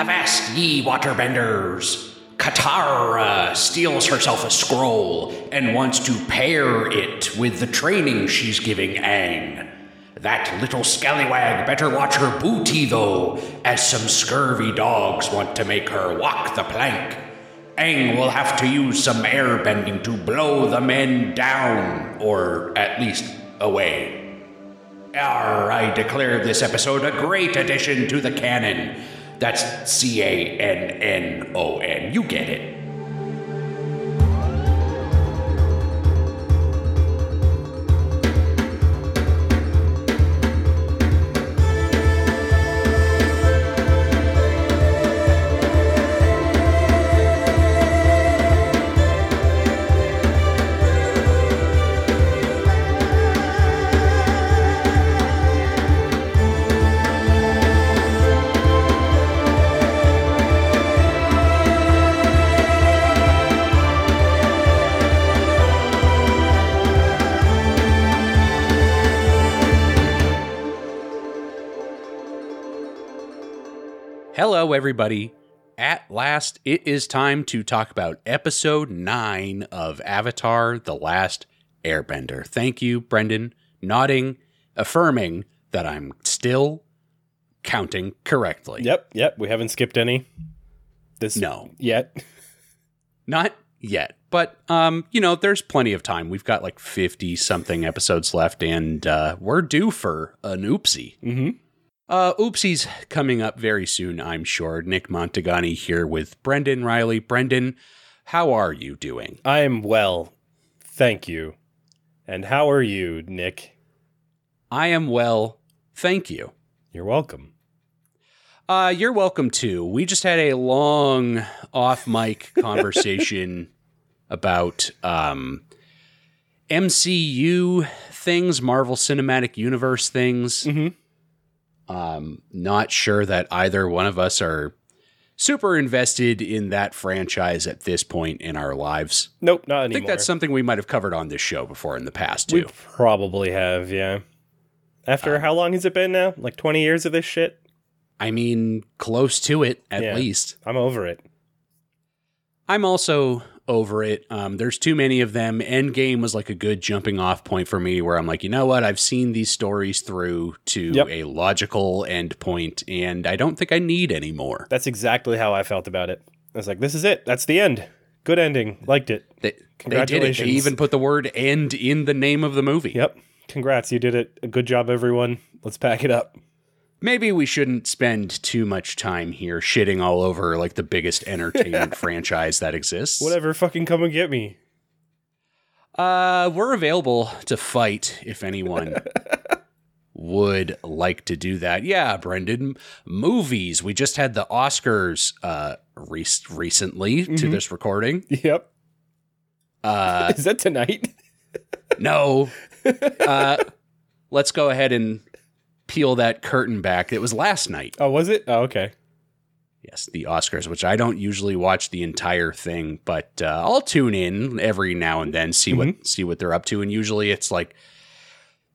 Avast ye waterbenders! Katara steals herself a scroll and wants to pair it with the training she's giving Aang. That little scallywag better watch her booty, though, as some scurvy dogs want to make her walk the plank. Aang will have to use some airbending to blow the men down, or at least away. Arr, I declare this episode a great addition to the canon. That's C A N N O N. You get it. Hello, everybody. At last, it is time to talk about episode nine of Avatar The Last Airbender. Thank you, Brendan, nodding, affirming that I'm still counting correctly. Yep, yep. We haven't skipped any. This No, yet. not yet. But, um, you know, there's plenty of time. We've got like 50 something episodes left, and uh, we're due for an oopsie. Mm-hmm. Uh, oopsies coming up very soon, I'm sure. Nick Montagani here with Brendan Riley. Brendan, how are you doing? I am well, thank you. And how are you, Nick? I am well, thank you. You're welcome. Uh, you're welcome too. We just had a long off mic conversation about um, MCU things, Marvel Cinematic Universe things. Mhm. Um, not sure that either one of us are super invested in that franchise at this point in our lives. Nope, not anymore. I think that's something we might have covered on this show before in the past too. we probably have, yeah. After Uh, how long has it been now? Like 20 years of this shit? I mean, close to it at Yeah. least. I'm over it. I'm also over it. Um, there's too many of them. Endgame was like a good jumping off point for me where I'm like, you know what? I've seen these stories through to Yep. a logical end point, and I don't think I need any more. That's exactly how I felt about it. I was like, this is it. That's the end. Good ending. Liked it. They, they did it. They even put the word end in the name of the movie. Yep. Congrats. You did it. Good job, everyone. Let's pack it up. Maybe we shouldn't spend too much time here shitting all over like the biggest entertainment franchise that exists. Whatever. Fucking come and get me. Uh, we're available to fight if anyone would like to do that. Yeah, Brendan. Movies. We just had the Oscars uh re- recently to Mhm. this recording. Yep. Uh, Is that tonight? no. Uh, let's go ahead and peel that curtain back. It was last night. Oh, was it? Oh, okay. Yes, the Oscars, which I don't usually watch the entire thing, but uh, I'll tune in every now and then see what see what they're up to, and usually it's like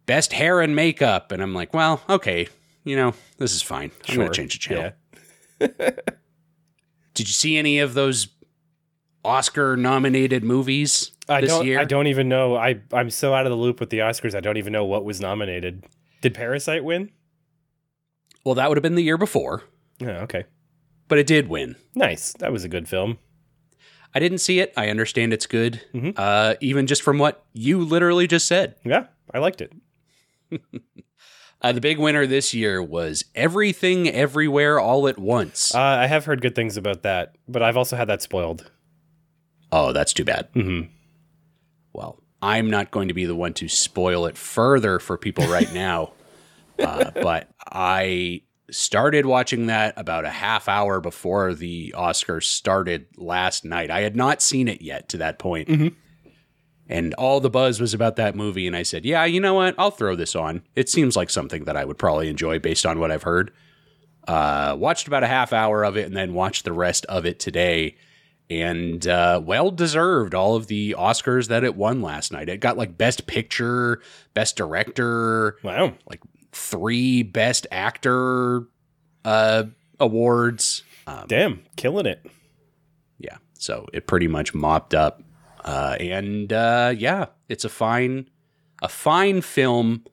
best hair and makeup, and I'm like, well, okay, you know, this is fine. I'm gonna change the channel. Yeah. Did you see any of those Oscar nominated movies I this don't. year? I don't even know. I I'm so out of the loop with the Oscars. I don't even know what was nominated. Did Parasite win? Well, that would have been the year before, Oh, okay. but it did win. Nice. That was a good film. I didn't see it. I understand it's good, Mhm. uh, even just from what you literally just said. Yeah, I liked it. Uh, the big winner this year was Everything Everywhere All at Once. Uh, I have heard good things about that, but I've also had that spoiled. oh, that's too bad. Mm-hmm. Well, I'm not going to be the one to spoil it further for people right now. uh, but I started watching that about a half hour before the Oscars started last night. I had not seen it yet to that point. Mhm. And all the buzz was about that movie. And I said, yeah, you know what? I'll throw this on. It seems like something that I would probably enjoy based on what I've heard. Uh, watched about a half hour of it and then watched the rest of it today. And uh, well deserved all of the Oscars that it won last night. It got like Best Picture, Best Director, Wow. like three Best Actor uh, awards. Damn, killing it. Yeah. So it pretty much mopped up. Uh, and uh, yeah, it's a fine, a fine film,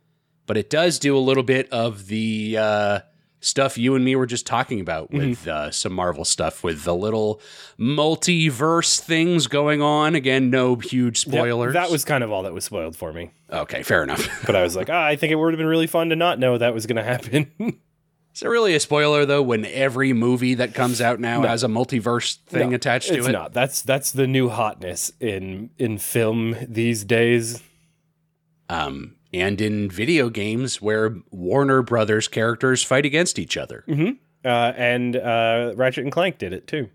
but it does do a little bit of the uh, stuff you and me were just talking about with uh, some Marvel stuff, with the little multiverse things going on. Again, no huge Yep, spoilers. that was kind of all that was spoiled for me. okay. Fair enough. But I was like, ah, I think it would have been really fun to not know that was going to happen. Is it really a spoiler though when every movie that comes out now has a multiverse thing No, attached to it's it? not. That's that's the new hotness in in film these days. um, and in video games where Warner Brothers characters fight against each other. Uh, and uh, Ratchet and Clank did it too.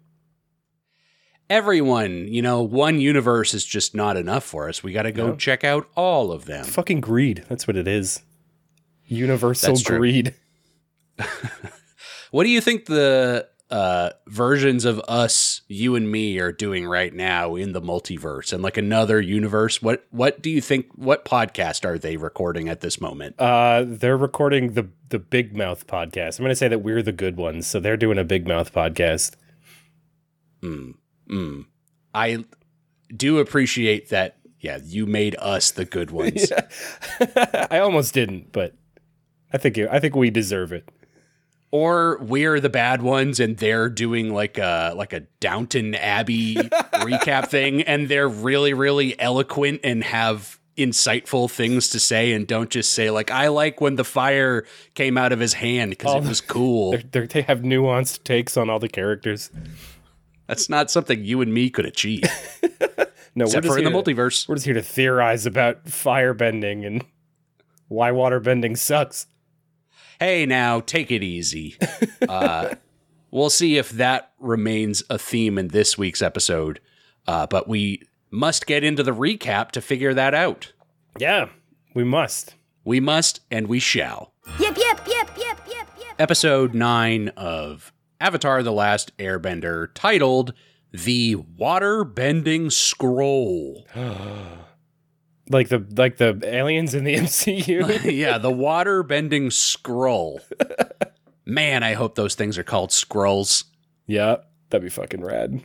Everyone, you know, one universe is just not enough for us. We got to go No. check out all of them. Fucking greed. That's what it is. Universal That's greed. What do you think the uh, versions of us, you and me, are doing right now in the multiverse and like another universe? What What do you think? What podcast are they recording at this moment? Uh, they're recording the the Big Mouth podcast. I'm going to say that we're the good ones, so they're doing a Big Mouth podcast. Mm. mm. I do appreciate that. Yeah, you made us the good ones. I almost didn't, but I think you, I think we deserve it. Or we're the bad ones and they're doing like a like a Downton Abbey recap thing and they're really really eloquent and have insightful things to say and don't just say like I like when the fire came out of his hand because it Oh. was cool. They're, they're, they have nuanced takes on all the characters. That's not something you and me could achieve No, except we're for in the to- multiverse. We're just here to theorize about fire bending and why water bending sucks. Hey now, take it easy. Uh, we'll see if that remains a theme in this week's episode. Uh, but we must get into the recap to figure that out. Yeah, we must. We must and we shall. Yep, yep, yep, yep, yep, yep. Episode 9 of Avatar The Last Airbender, titled The Water Bending Scroll. Like the like the aliens in the MCU. yeah, the Water Bending Scroll. Man, I hope those things are called scrolls. yeah, that'd be fucking rad.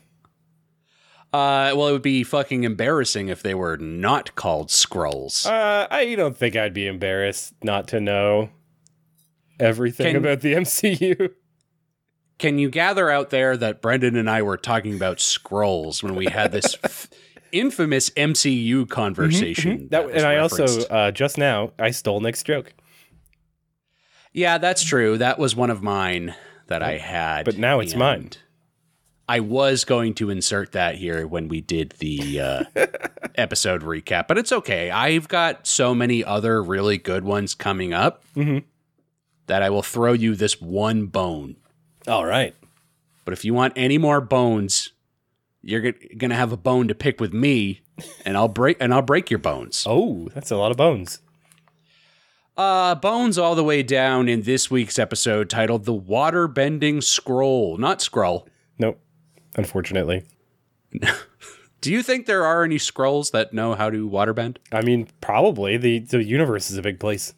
Uh, well, it would be fucking embarrassing if they were not called scrolls. Uh, I don't think I'd be embarrassed not to know everything Can- about the MCU. Can you gather out there that Brendan and I were talking about scrolls when we had this infamous MCU conversation? That, was and I also uh, just now I stole Nick's joke, Yeah, that's true. That was one of mine that I had. but now it's mine. I was going to insert that here when we did the uh, episode recap, but it's okay. I've got so many other really good ones coming up Mhm. that I will throw you this one bone. All right. But if you want any more bones, you're going to have a bone to pick with me, and I'll break and I'll break your bones. Oh, that's a lot of bones. Uh, bones all the way down in this week's episode titled "The Water Bending Scroll," not scroll. Nope. Unfortunately, Do you think there are any scrolls that know how to waterbend? I mean, probably the the universe is a big place.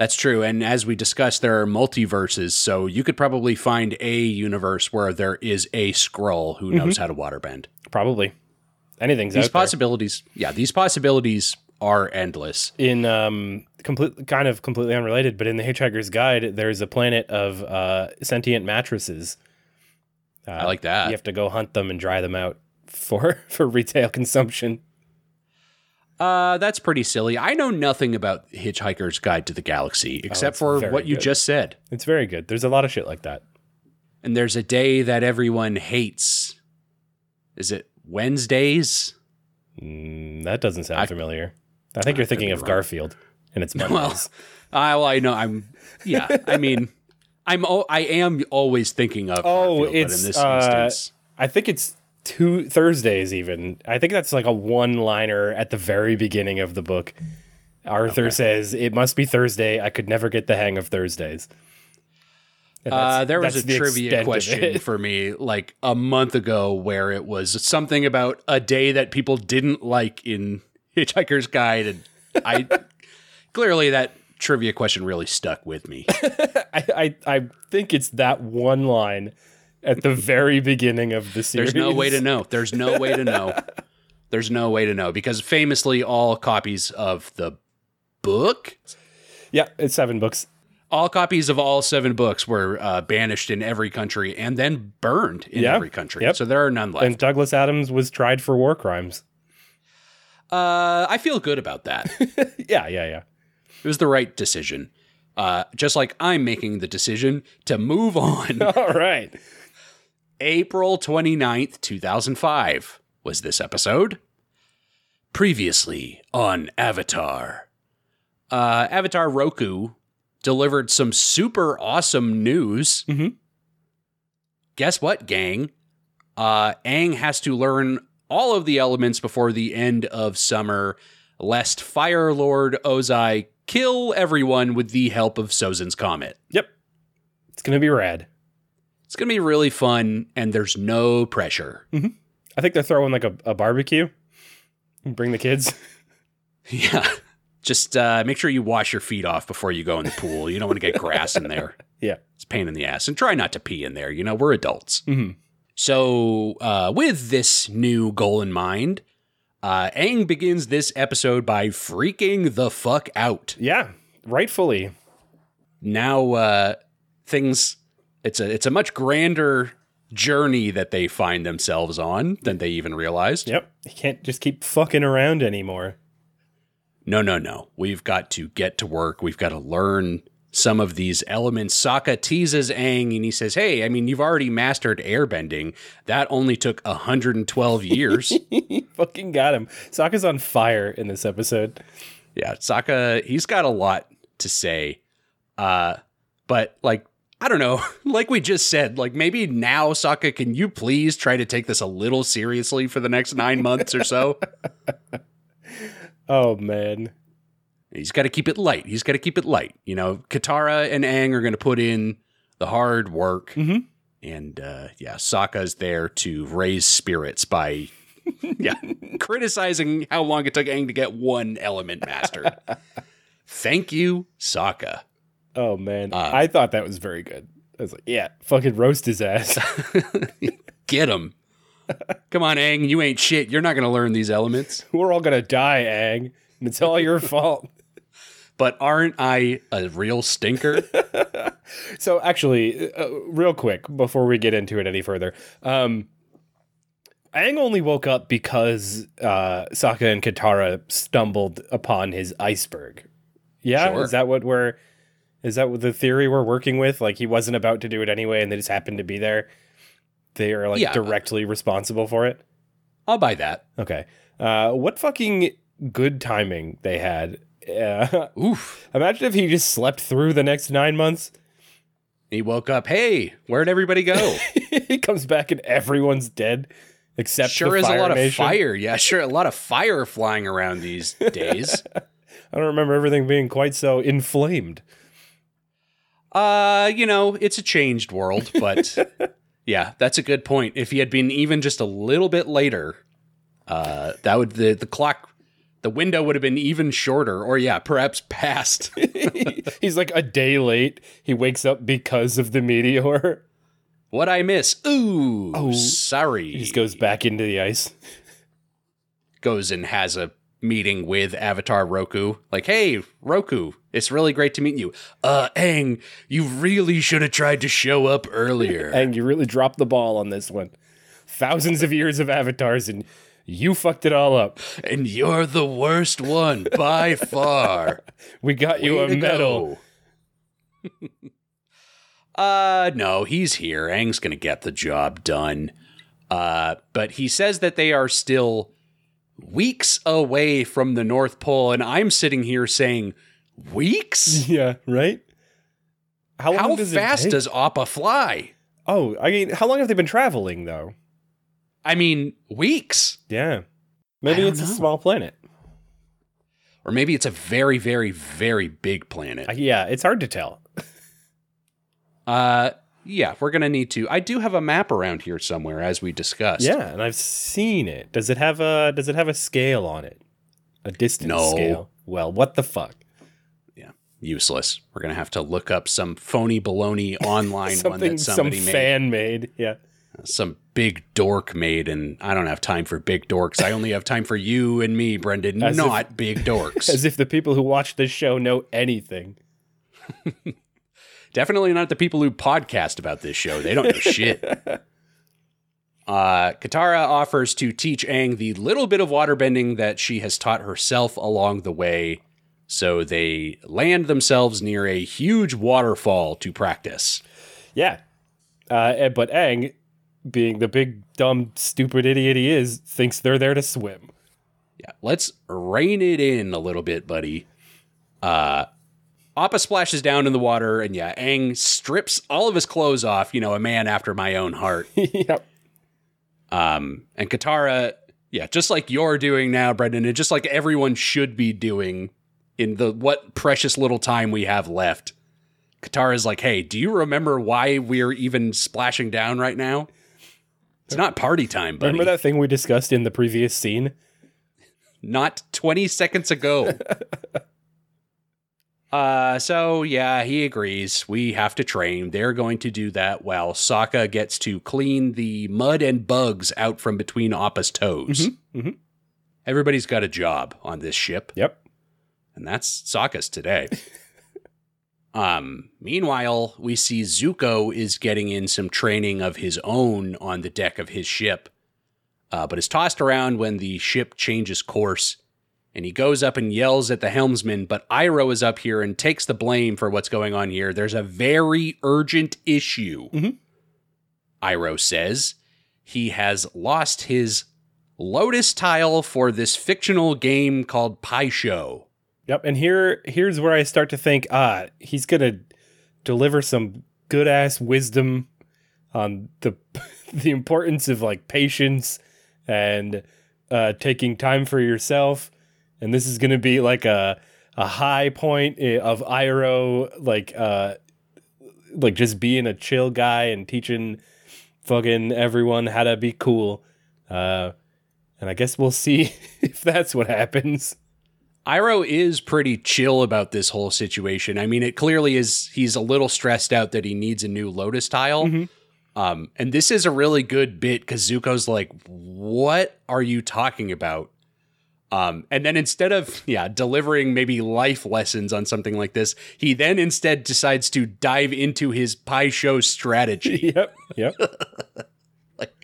That's true. And as we discussed, there are multiverses, so you could probably find a universe where there is a scroll who knows how to waterbend. Probably anything's These out there. possibilities, yeah, these possibilities are endless. in um complete kind of completely unrelated but in the hitchhiker's guide there's a planet of uh sentient mattresses uh, I like that. you have to go hunt them and dry them out for for retail consumption Uh, that's pretty silly. I know nothing about Hitchhiker's Guide to the Galaxy except it's for what you good. just said. it's very good there's a lot of shit like that And there's a day that everyone hates. Is it Wednesdays? mm, that doesn't sound I- familiar i think you're thinking of wrong. garfield and it's Mondays. Well, I, well, I know. I'm. Yeah. I mean, I'm. I am always thinking of. Oh, Garfield, it's, But in this uh, instance, i think it's two thursdays even. I think that's like a one liner at the very beginning of the book. Arthur says it must be thursday. I could never get the hang of thursdays. Uh, there was a the trivia question for me like a month ago where it was something about a day that people didn't like in Hitchhiker's Guide, and I clearly that trivia question really stuck with me. I, I I think it's that one line at the very beginning of the series. There's no way to know. There's no way to know. There's no way to know because famously, all copies of the book, Yeah, it's seven books. all copies of all seven books were uh, banished in every country and then burned in Yeah. every country. Yep. So there are none left. And Douglas Adams was tried for war crimes. uh, I feel good about that. Yeah, yeah, yeah. It was the right decision. Uh, just like I'm making the decision to move on. All right. April 29th, 2005 was this episode. Previously on Avatar. Uh, Avatar Roku delivered some super awesome news. Mhm. Guess what, gang? Uh, Aang has to learn all of the elements before the end of summer, lest Fire Lord Ozai kill everyone with the help of Sozin's Comet. Yep. It's gonna be rad. It's going to be really fun, and there's no pressure. I think they're throwing like a, a barbecue. Bring the kids. Yeah. Just uh, make sure you wash your feet off before you go in the pool. You don't want to get grass in there. Yeah. It's a pain in the ass. And try not to pee in there. You know, we're adults. Mhm. So, uh, with this new goal in mind, uh, Aang begins this episode by freaking the fuck out. Yeah. Rightfully. Now, uh, things, it's a, it's a much grander journey that they find themselves on than they even realized. Yep. You can't just keep fucking around anymore. no, no, no. We've got to get to work. We've got to learn some of these elements. Sokka teases Aang and he says, Hey, I mean, you've already mastered airbending. That only took 112 years. fucking got him. Sokka's on fire in this episode. yeah, Sokka, he's got a lot to say. Uh, but like, I don't know, like we just said, like maybe now, Sokka, can you please try to take this a little seriously for the next nine months or so? Oh man. He's got to keep it light. He's got to keep it light. You know, Katara and Aang are going to put in the hard work. Mhm. And uh, yeah, Sokka's there to raise spirits by yeah, criticizing how long it took Aang to get one element mastered. Thank you, Sokka. Oh man. Uh, I thought that was very good. I was like, yeah, fucking roast his ass. Get him. Come on, Aang, you ain't shit. You're not going to learn these elements. We're all gonna die, Aang. And it's all your fault. But aren't I a real stinker? So actually, uh, real quick before we get into it any further, um, Aang only woke up because uh, Sokka and Katara stumbled upon his iceberg. Yeah, Sure. is that what we're? Is that the theory we're working with? Like he wasn't about to do it anyway, and they just happened to be there. They are like Yeah. directly responsible for it. I'll buy that. Okay. Uh, what fucking good timing they had. Uh, Oof. imagine if he just slept through the next nine months. He woke up. Hey, where'd everybody go? he comes back and everyone's dead except sure the is a lot Nation. of fire. Yeah, sure, a lot of fire flying around these days. I don't remember everything being quite so inflamed. Uh, you know, it's a changed world, but yeah, that's a good point. If he had been even just a little bit later, uh, that would the the clock, the window would have been even shorter, or yeah, perhaps past. He's like a day late. He wakes up because of the meteor. what I miss? Ooh, oh, sorry. He just goes back into the ice. goes and has a meeting with Avatar Roku. Like, hey, Roku, it's really great to meet you. Uh, Aang, you really should have tried to show up earlier. And you really dropped the ball on this one. Thousands of years of avatars and you fucked it all up. and you're the worst one by far. We got you Way a medal. uh, no, he's here. Aang's gonna get the job done. Uh, but he says that they are still weeks away from the North Pole, and I'm sitting here saying, weeks? Yeah, right? How, How does fast does Appa fly? Oh, I mean, how long have they been traveling though? I mean, weeks. Yeah. Maybe it's a small planet. Or maybe it's a very, very, very big planet. Uh, Yeah, it's hard to tell. Uh, yeah, we're gonna need to. I do have a map around here somewhere, as we discussed. Yeah, and I've seen it. Does it have a does it have a scale on it? A distance No. scale? Well, what the fuck? Yeah, useless. We're gonna have to look up some phony baloney online one that some somebody made, fan made. Yeah. Uh, some big dork made, and I don't have time for big dorks. I only have time for you and me, Brendan, As if- not big dorks. As if the people who watch this show know anything. Definitely not the people who podcast about this show. They don't know shit. Uh, Katara offers to teach Aang the little bit of waterbending that she has taught herself along the way. So they land themselves near a huge waterfall to practice. Yeah. Uh, but Aang, being the big, dumb, stupid idiot he is, thinks they're there to swim. Yeah, let's rein it in a little bit, buddy. Uh, Appa splashes down in the water, and yeah, Aang strips all of his clothes off. You know, a man after my own heart. yep. Um, and Katara, yeah, just like you're doing now, Brendan, and just like everyone should be doing in the what precious little time we have left. Katara's like, hey, do you remember why we're even splashing down right now? It's not party time, buddy. Remember that thing we discussed in the previous scene? Not 20 seconds ago. uh, so yeah, he agrees. We have to train. They're going to do that while Sokka gets to clean the mud and bugs out from between Appa's toes. mhm. Everybody's got a job on this ship, Yep. and that's Sokka's today. um, meanwhile, we see Zuko is getting in some training of his own on the deck of his ship, uh, but is tossed around when the ship changes course. And he goes up and yells at the helmsman, but Iroh is up here and takes the blame for what's going on here. There's a very urgent issue. Mhm. Iroh says he has lost his Lotus tile for this fictional game called Pai Sho. Yep. And here, here's where I start to think, ah, he's gonna deliver some good ass wisdom on the the importance of like patience and uh, taking time for yourself. And this is gonna be like a a high point of Iroh, like uh, like just being a chill guy and teaching fucking everyone how to be cool. Uh, and I guess we'll see if that's what happens. Iroh is pretty chill about this whole situation. I mean, it clearly is he's a little stressed out that he needs a new Lotus tile. Mhm. Um, and this is a really good bit because Zuko's like, What are you talking about? Um, and then instead of yeah delivering maybe life lessons on something like this, he then instead decides to dive into his Pai Sho strategy. yep. Yep. Like,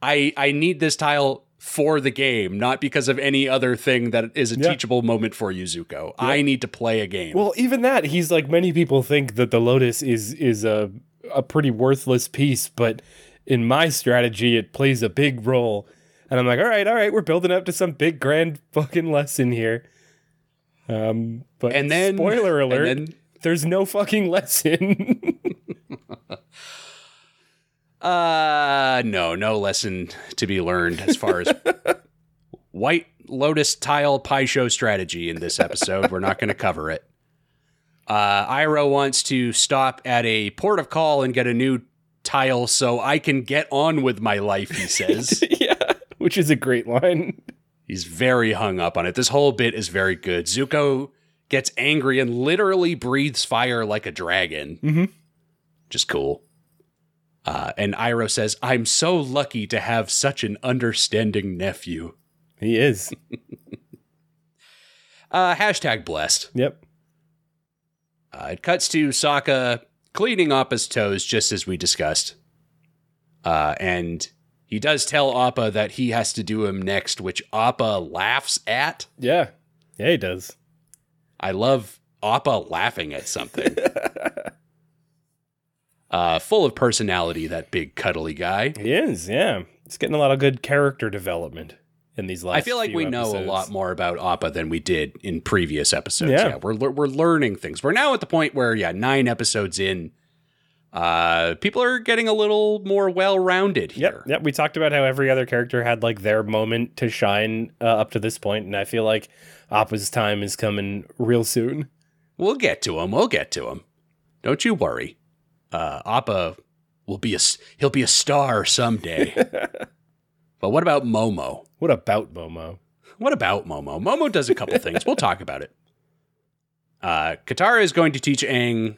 I I need this tile for the game, not because of any other thing that is a Yeah. teachable moment for you, Zuko. I need to play a game. Well, even that, he's like many people think that the Lotus is is a a pretty worthless piece, but in my strategy, it plays a big role. And I'm like, all right, all right, we're building up to some big grand fucking lesson here. Um, but and then spoiler alert, then- there's no fucking lesson. uh no, no lesson to be learned as far as White Lotus tile Pai Sho strategy in this episode. We're not going to cover it. Uh, Iroh wants to stop at a port of call and get a new tile so I can get on with my life, he says. yeah, which is a great line. He's very hung up on it. This whole bit is very good. Zuko gets angry and literally breathes fire like a dragon. Mhm. Just cool. Uh, and Iroh says, I'm so lucky to have such an understanding nephew. He is. Uh, hashtag blessed. Yep. Uh, it cuts to Sokka cleaning up his toes, just as we discussed. Uh, and he does tell Appa that he has to do him next, which Appa laughs at. Yeah. Yeah, he does. I love Appa laughing at something. uh, full of personality, that big cuddly guy. He is. Yeah, he's getting a lot of good character development in these last. I feel like we know a lot more about Appa than we did in previous episodes. Yeah. Yeah, we're we're learning things. We're now at the point where yeah, nine episodes in, uh, people are getting a little more well rounded Yep, here. yep. We talked about how every other character had like their moment to shine uh, up to this point, and I feel like Appa's time is coming real soon. We'll get to him. We'll get to him. Don't you worry. Uh, Appa will be a he'll be a star someday. but what about Momo? What about Momo? What about Momo? Momo does a couple things. We'll talk about it. Uh, Katara is going to teach Aang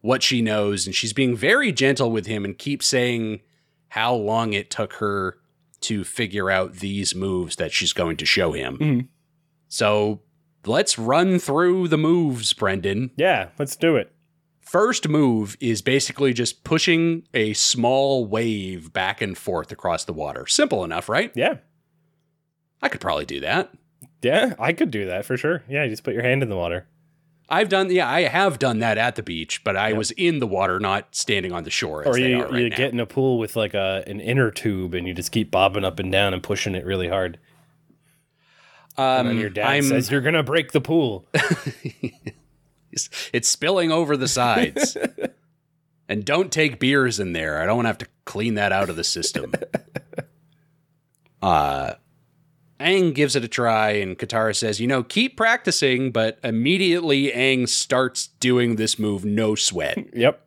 what she knows, and she's being very gentle with him and keeps saying how long it took her to figure out these moves that she's going to show him. Mhm. So let's run through the moves, Brendan. Yeah, let's do it. First move is basically just pushing a small wave back and forth across the water. Simple enough, right? Yeah. I could probably do that. Yeah, I could do that for sure. Yeah, you just put your hand in the water. I've done, yeah, I have done that at the beach, but I was in the water, not standing on the shore. Or you, right you get in a pool with like a an inner tube and you just keep bobbing up and down and pushing it really hard. um, And your dad I'm- says you're gonna break the pool. it's, it's spilling over the sides. and don't take beers in there. I don't want to have to clean that out of the system. uh Aang gives it a try, and Katara says, You know, keep practicing, but immediately Aang starts doing this move no sweat. yep.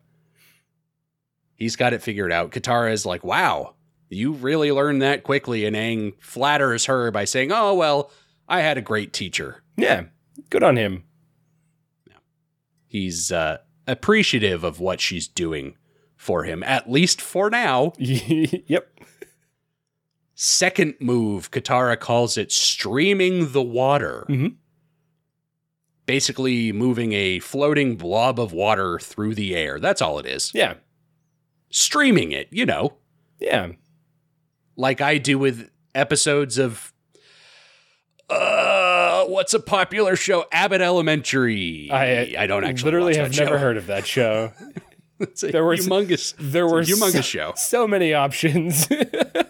He's got it figured out. Katara is like, Wow, you really learned that quickly. And Aang flatters her by saying, Oh, well, I had a great teacher. Yeah. Good on him. He's uh, appreciative of what she's doing for him, at least for now. yep. Second move, Katara calls it streaming the water. Mhm. Basically, moving a floating blob of water through the air. That's all it is. Yeah. Streaming it, you know, Yeah. like I do with episodes of. Uh, what's a popular show? Abbott Elementary. I I don't actually literally have never show. heard of that show. There were- humongous. There were humongous so, show. so many options.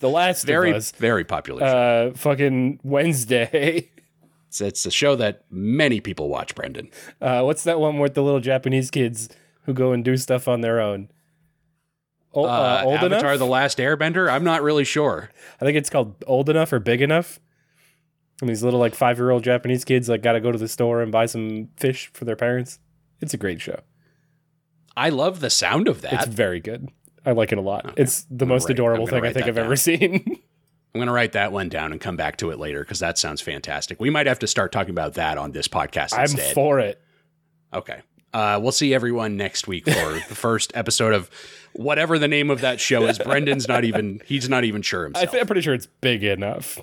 the last Very of us. very popular. show. Uh, fucking Wednesday. It's, it's a show that many people watch, Brendan. Uh, what's that one with the little Japanese kids who go and do stuff on their own? O- uh, Uh, old Avatar: enough? The Last Airbender. I'm not really sure. I think it's called old enough or big enough. And these little like five year old Japanese kids like got to go to the store and buy some fish for their parents. It's a great show. I love the sound of that. It's very good. I like it a lot. It's the most write- adorable thing I think I've ever seen. I'm going to write that one down and come back to it later because that sounds fantastic. We might have to start talking about that on this podcast I'm instead. for it. okay. Uh, we'll see everyone next week for the first episode of whatever the name of that show is. Brendan's not even, he's not even sure I himself. th- I'm pretty sure it's big enough.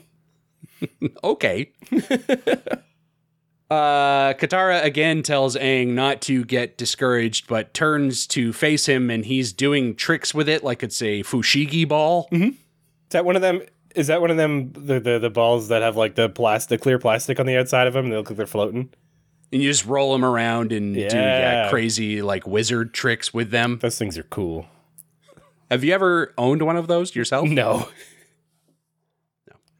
okay. uh, Katara again tells Aang not to get discouraged, but turns to face him and he's doing tricks with it like it's a fushigi ball. Is that one of them? Is that one of them? The the, the balls that have like the plastic, clear plastic on the outside of them. And they look like they're floating. And you just roll them around and do yeah, Yeah. crazy like wizard tricks with them. Those things are cool. Have you ever owned one of those yourself? No,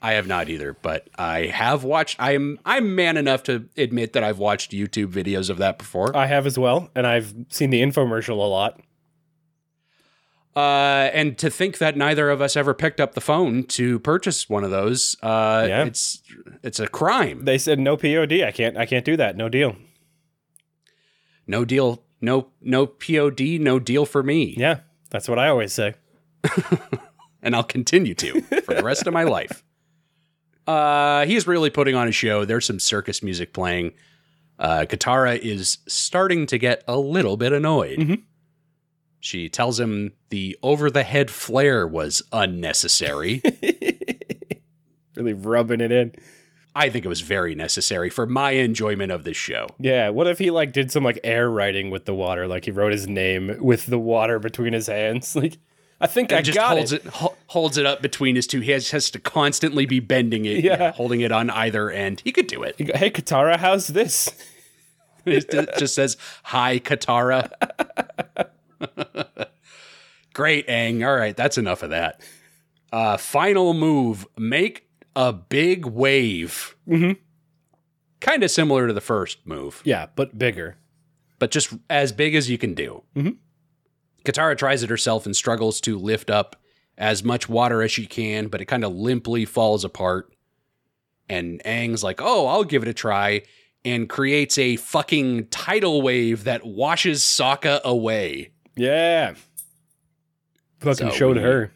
I have not either, but I have watched. I'm I'm man enough to admit that I've watched YouTube videos of that before. I have as well, and I've seen the infomercial a lot. Uh, and to think that neither of us ever picked up the phone to purchase one of those, uh, Yeah. it's it's a crime. They said no POD. I can't. I can't do that. No deal. No deal. No no pod. No deal for me. Yeah, that's what I always say. and I'll continue to for the rest of my life. Uh, he's really putting on a show. There's some circus music playing. Uh, Katara is starting to get a little bit annoyed. Mhm. She tells him the over the head flare was unnecessary. Really rubbing it in. I think it was very necessary for my enjoyment of this show. Yeah. What if he like did some like air writing with the water? Like he wrote his name with the water between his hands. Like I think I just got holds it. it, ho- holds it up between his two. He has, has to constantly be bending it, Yeah. holding it on either end. He could do it. Go, hey Katara, how's this? It just says, Hi, Katara. Great, Aang. All right, that's enough of that. Uh, final move make a big wave. Mhm. Kind of similar to the first move, Yeah, but bigger. but just as big as you can do. Mhm. Katara tries it herself and struggles to lift up as much water as she can, but it kind of limply falls apart. And Aang's like, oh, I'll give it a try, and creates a fucking tidal wave that washes Sokka away. Yeah. Fucking So showed we- her.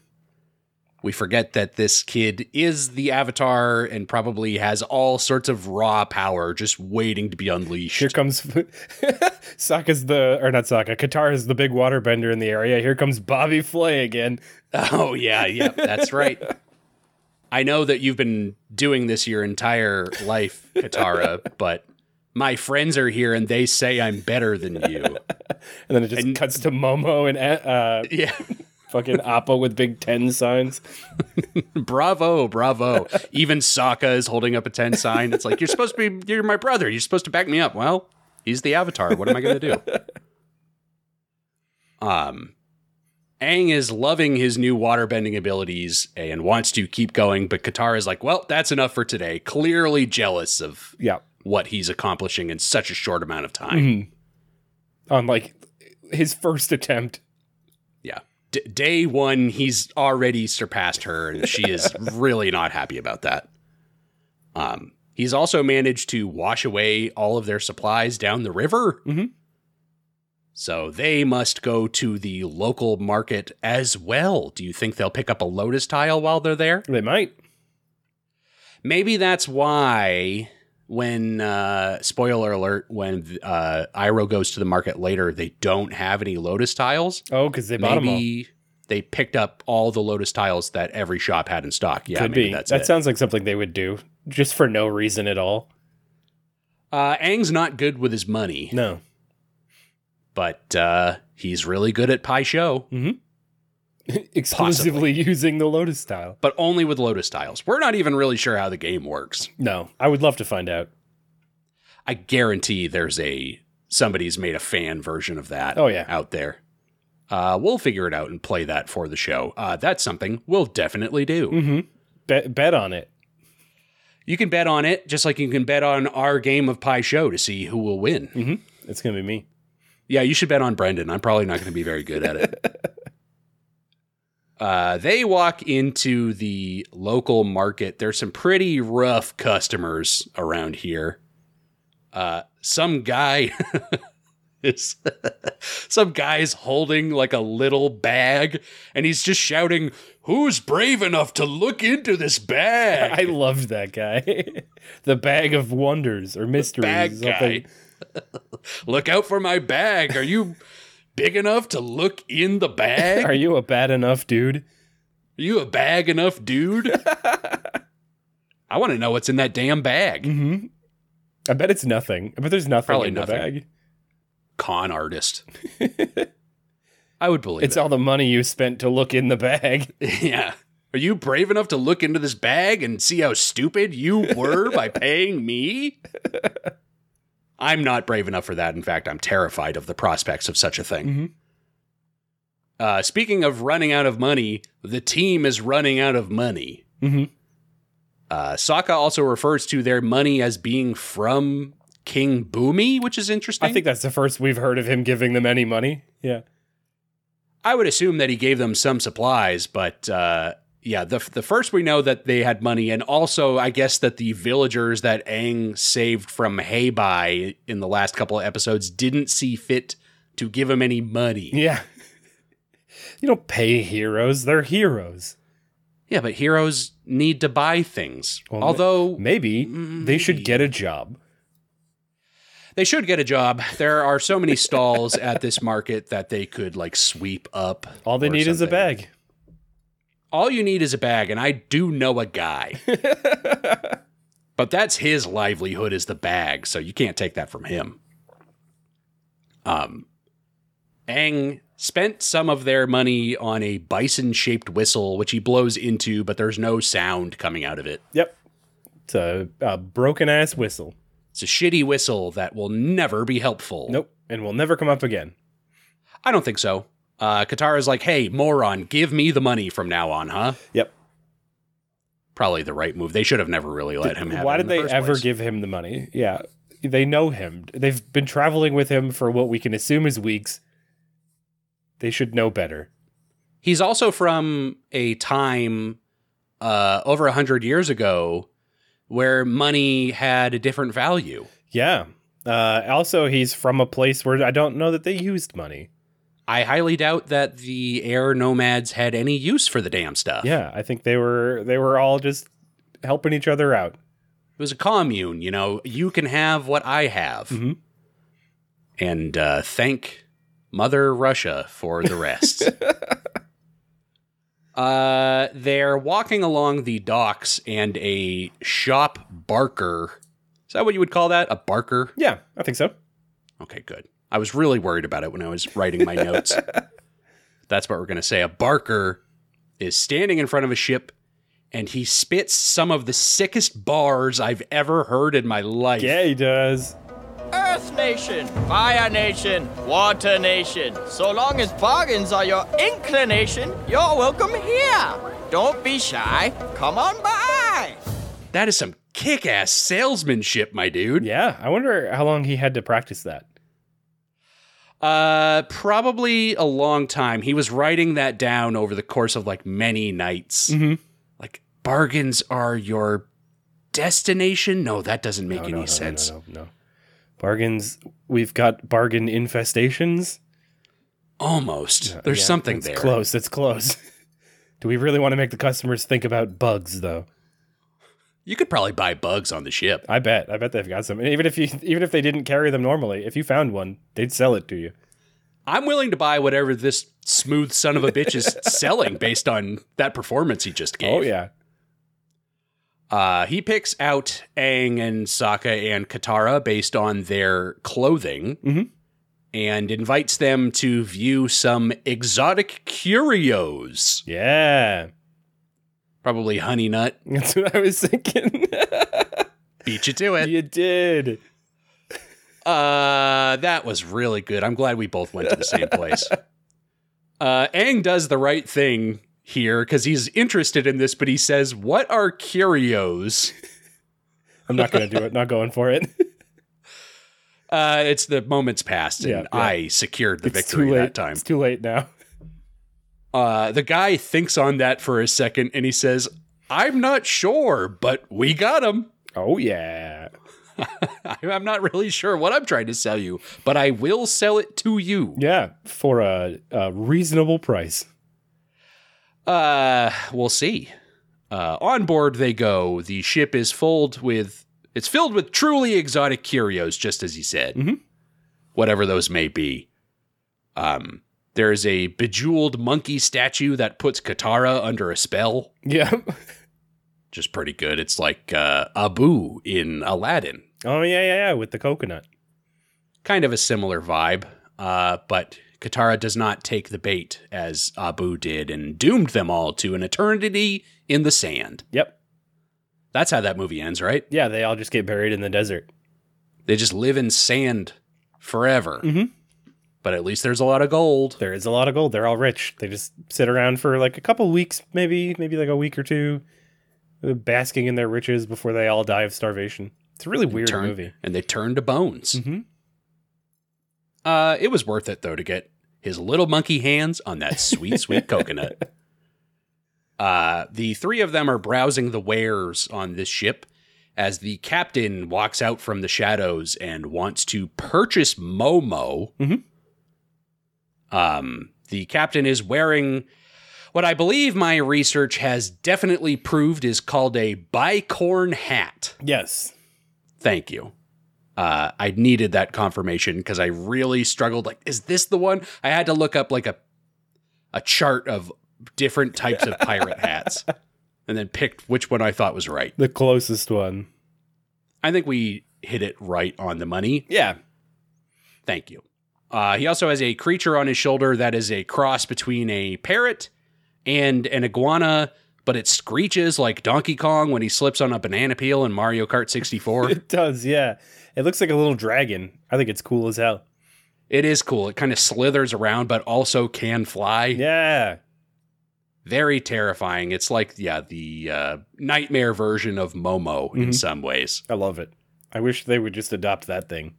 We forget that this kid is the Avatar and probably has all sorts of raw power just waiting to be unleashed. Here comes Sokka's the or not Sokka. Katara is the big waterbender in the area. Here comes Bobby Flay again. Oh yeah, yeah, that's right. I know that you've been doing this your entire life, Katara, but my friends are here and they say I'm better than you. And then it just cuts to Momo and uh, Yeah. Fucking Appa with big ten signs. bravo, bravo. Even Sokka is holding up a 10 sign. It's like, you're supposed to be, you're my brother. You're supposed to back me up. Well, he's the avatar. What am I going to do? Um, Aang is loving his new waterbending abilities and wants to keep going, but Katara is like, well, that's enough for today. Clearly jealous of Yeah. what he's accomplishing in such a short amount of time. On like his first attempt. D- day one, he's already surpassed her, and she is really not happy about that. Um, he's also managed to wash away all of their supplies down the river. Mhm. So they must go to the local market as well. Do you think they'll pick up a lotus tile while they're there? They might. Maybe that's why when uh spoiler alert when uh Iroh goes to the market later they don't have any lotus tiles Oh, because they bought them all. maybe they picked up all the lotus tiles that every shop had in stock. Yeah, Could maybe be. that's that it. sounds like something they would do just for no reason at all. uh, Aang's not good with his money, No. but uh, he's really good at Pai Sho, Exclusively using the Lotus style. but only with lotus tiles. We're not even really sure how the game works. No. I would love to find out. I guarantee there's a somebody's made a fan version of that. Oh, yeah. out there. Uh, we'll figure it out and play that for the show. Uh, that's something we'll definitely do. Mm-hmm. Bet, bet on it. You can bet on it, just like you can bet on our game of Pai Sho to see who will win. Mm-hmm. It's going to be me. Yeah, you should bet on Brendan. I'm probably not going to be very good at it. uh, they walk into the local market. There's some pretty rough customers around here. Uh, some guy is some guy's holding like a little bag, and he's just shouting, "Who's brave enough to look into this bag?" I loved that guy. the bag of wonders or mysteries. bag something. guy. look out for my bag. Are you big enough to look in the bag? Are you a bad enough dude? Are you a bag enough, dude? I want to know what's in that damn bag. Mm-hmm. I bet it's nothing. I bet there's nothing Probably in nothing. the bag. Con artist. I would believe It's it. all the money you spent to look in the bag. yeah. Are you brave enough to look into this bag and see how stupid you were by paying me? I'm not brave enough for that. In fact, I'm terrified of the prospects of such a thing. Mhm. Uh, speaking of running out of money, the team is running out of money. Mm-hmm. Uh, Sokka also refers to their money as being from King Bumi, which is interesting. I think that's the first we've heard of him giving them any money. Yeah. I would assume that he gave them some supplies, but uh, yeah, the the first we know that they had money, and also I guess that the villagers that Aang saved from Heibai in the last couple of episodes didn't see fit to give him any money. Yeah. You don't pay heroes, they're heroes. Yeah, but heroes need to buy things. Well, Although Maybe they should get a job. they should get a job. There are so many stalls at this market that they could like sweep up. All they need is a bag. All you need is a bag, and I do know a guy. but that's his livelihood is the bag, so you can't take that from him. Um Aang spent some of their money on a bison-shaped whistle, which he blows into, but there's no sound coming out of it. Yep. It's a, a broken ass whistle. It's a shitty whistle that will never be helpful. Nope. And will never come up again. I don't think so. Uh, Katara's like, hey, moron, give me the money from now on, huh? Yep. Probably the right move. They should have never really let him have Why did the they ever place. give him the money? Yeah. They know him. They've been traveling with him for what we can assume is weeks. They should know better. He's also from a time uh, over a hundred years ago where money had a different value. Yeah. Uh, also, he's from a place where I don't know that they used money. I highly doubt that the air nomads had any use for the damn stuff. Yeah, I think they were they were all just helping each other out. It was a commune, you know. You can have what I have. Mhm. And uh, thank Mother Russia for the rest. uh, they're walking along the docks, and a shop barker. Is that what you would call that? A barker? Yeah, I think so. Okay, good. I was really worried about it when I was writing my notes. That's what we're going to say. A barker is standing in front of a ship and he spits some of the sickest bars I've ever heard in my life. Yeah, he does. Earth Nation, Fire Nation, Water Nation. So long as bargains are your inclination, you're welcome here. Don't be shy. Come on by. That is some kick ass salesmanship, my dude. Yeah, I wonder how long he had to practice that. Uh, probably a long time. He was writing that down over the course of like many nights. Mhm. Like, bargains are your destination? No, that doesn't make No, any no, no, sense. No, no, no. Bargains. We've got bargain infestations. Almost. There's Yeah, something it's there. Close. It's close. Do we really want to make the customers think about bugs, though? You could probably buy bugs on the ship. I bet. I bet they've got some. And even if you, even if they didn't carry them normally, if you found one, they'd sell it to you. I'm willing to buy whatever this smooth son of a bitch is selling based on that performance he just gave. Oh yeah. Uh, he picks out Aang and Sokka and Katara based on their clothing Mhm. and invites them to view some exotic curios. Yeah. Probably Honey Nut. That's what I was thinking. Beat you to it. you did. Uh, that was really good. I'm glad we both went to the same place. Uh, Aang does the right thing here because he's interested in this, but he says, What are curios? I'm not gonna do it. Not going for it. Uh, it's the moments passed, and Yeah, yeah. I secured the it's victory that time. It's too late now. Uh, the guy thinks on that for a second and he says, I'm not sure, but we got him. Oh yeah. I'm not really sure what I'm trying to sell you, but I will sell it to you. Yeah, for a, a reasonable price. Uh, we'll see. Uh, on board they go. The ship is filled with it's filled with truly exotic curios, just as he said. Mhm. Whatever those may be. Um, there is a bejeweled monkey statue that puts Katara under a spell, Yeah. which is pretty good. It's like uh, Abu in Aladdin. Oh yeah, yeah, yeah. With the coconut. Kind of a similar vibe, uh, but Katara does not take the bait as Abu did and doomed them all to an eternity in the sand. Yep. That's how that movie ends, right? Yeah, they all just get buried in the desert. They just live in sand forever. Mhm. But at least there's a lot of gold. There is a lot of gold. They're all rich. They just sit around for like a couple weeks, maybe, maybe like a week or two, uh, basking in their riches before they all die of starvation. It's a really weird turn, movie. And they turn to bones. Mhm. Uh, it was worth it, though, to get his little monkey hands on that sweet, sweet coconut. Uh, the three of them are browsing the wares on this ship as the captain walks out from the shadows and wants to purchase Momo. Mhm. Um, the captain is wearing what I believe my research has definitely proved is called a bicorn hat. Yes. Thank you. Uh, I needed that confirmation because I really struggled. Like, is this the one? I had to look up like a a chart of different types of pirate hats, and then picked which one I thought was right. The closest one. I think we hit it right on the money. Yeah. Thank you. Uh, he also has a creature on his shoulder that is a cross between a parrot and an iguana, but it screeches like Donkey Kong when he slips on a banana peel in Mario Kart 64. It does, yeah. It looks like a little dragon. I think it's cool as hell. it is cool. It kind of slithers around, but also can fly. Yeah. Very terrifying. It's like, yeah, the uh, nightmare version of Momo in Mhm. some ways. I love it. I wish they would just adopt that thing.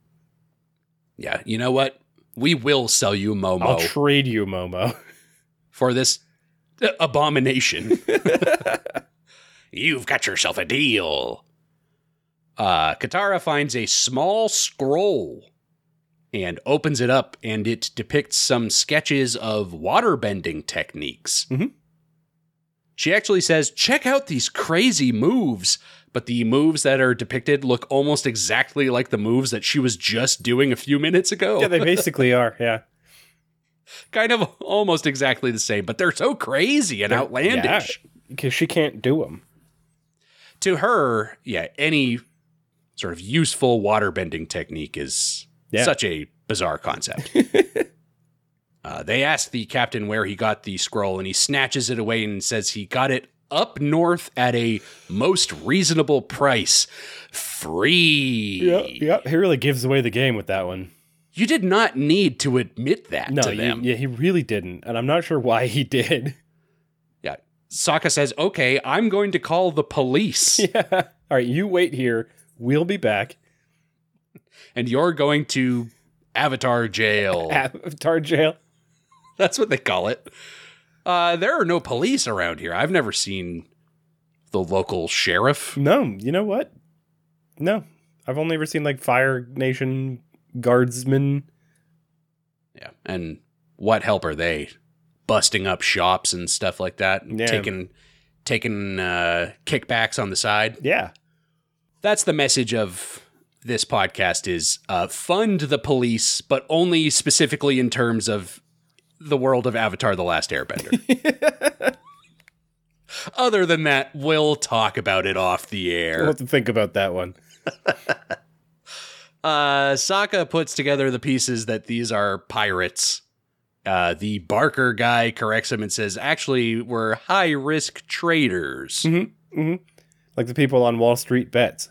Yeah, you know what? We will sell you Momo. I'll trade you, Momo. for this abomination. You've got yourself a deal. Uh, Katara finds a small scroll and opens it up, and it depicts some sketches of waterbending techniques. She actually says, Check out these crazy moves. But the moves that are depicted look almost exactly like the moves that she was just doing a few minutes ago. Yeah, they basically are. Yeah. kind of almost exactly the same, but they're so crazy and outlandish. Because she can't do them. To her, yeah, any sort of useful water bending technique is Yeah. such a bizarre concept. uh, they ask the captain where he got the scroll, and he snatches it away and says he got it up north at a most reasonable price. Free. Yep. Yep. He really gives away the game with that one. You did not need to admit that No, to you- yeah, he really didn't. And I'm not sure why he did. Yeah. Sokka says, okay, I'm going to call the police. yeah. All right, you wait here. We'll be back. and you're going to Avatar jail. Avatar jail. That's what they call it. Uh, there are no police around here. I've never seen the local sheriff. No, you know what? No. I've only ever seen like Fire Nation guardsmen. Yeah. And what help are they? Busting up shops and stuff like that. and Yeah. Taking taking uh, kickbacks on the side. Yeah. That's the message of this podcast is uh, fund the police, but only specifically in terms of the world of Avatar The Last Airbender. Other than that, we'll talk about it off the air. We'll have to think about that one. Uh, Sokka puts together the pieces that these are pirates. Uh, the Barker guy corrects him and says, actually, we're high risk traders. Like the people on Wall Street bets.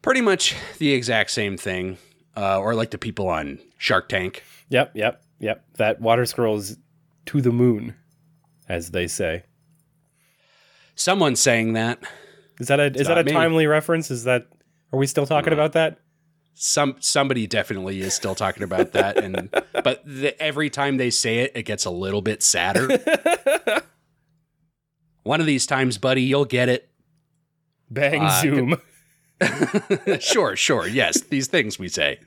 Pretty much the exact same thing. Uh, or like the people on Shark Tank. Yep, yep, yep. That water scroll is to the moon, as they say. Someone's saying that. Is that a is that a me. timely reference? Is that are we still talking about that? Some somebody definitely is still talking about that, and but the, every time they say it, it gets a little bit sadder. One of these times, buddy, you'll get it. Bang Uh, zoom. sure, sure. Yes, these things we say.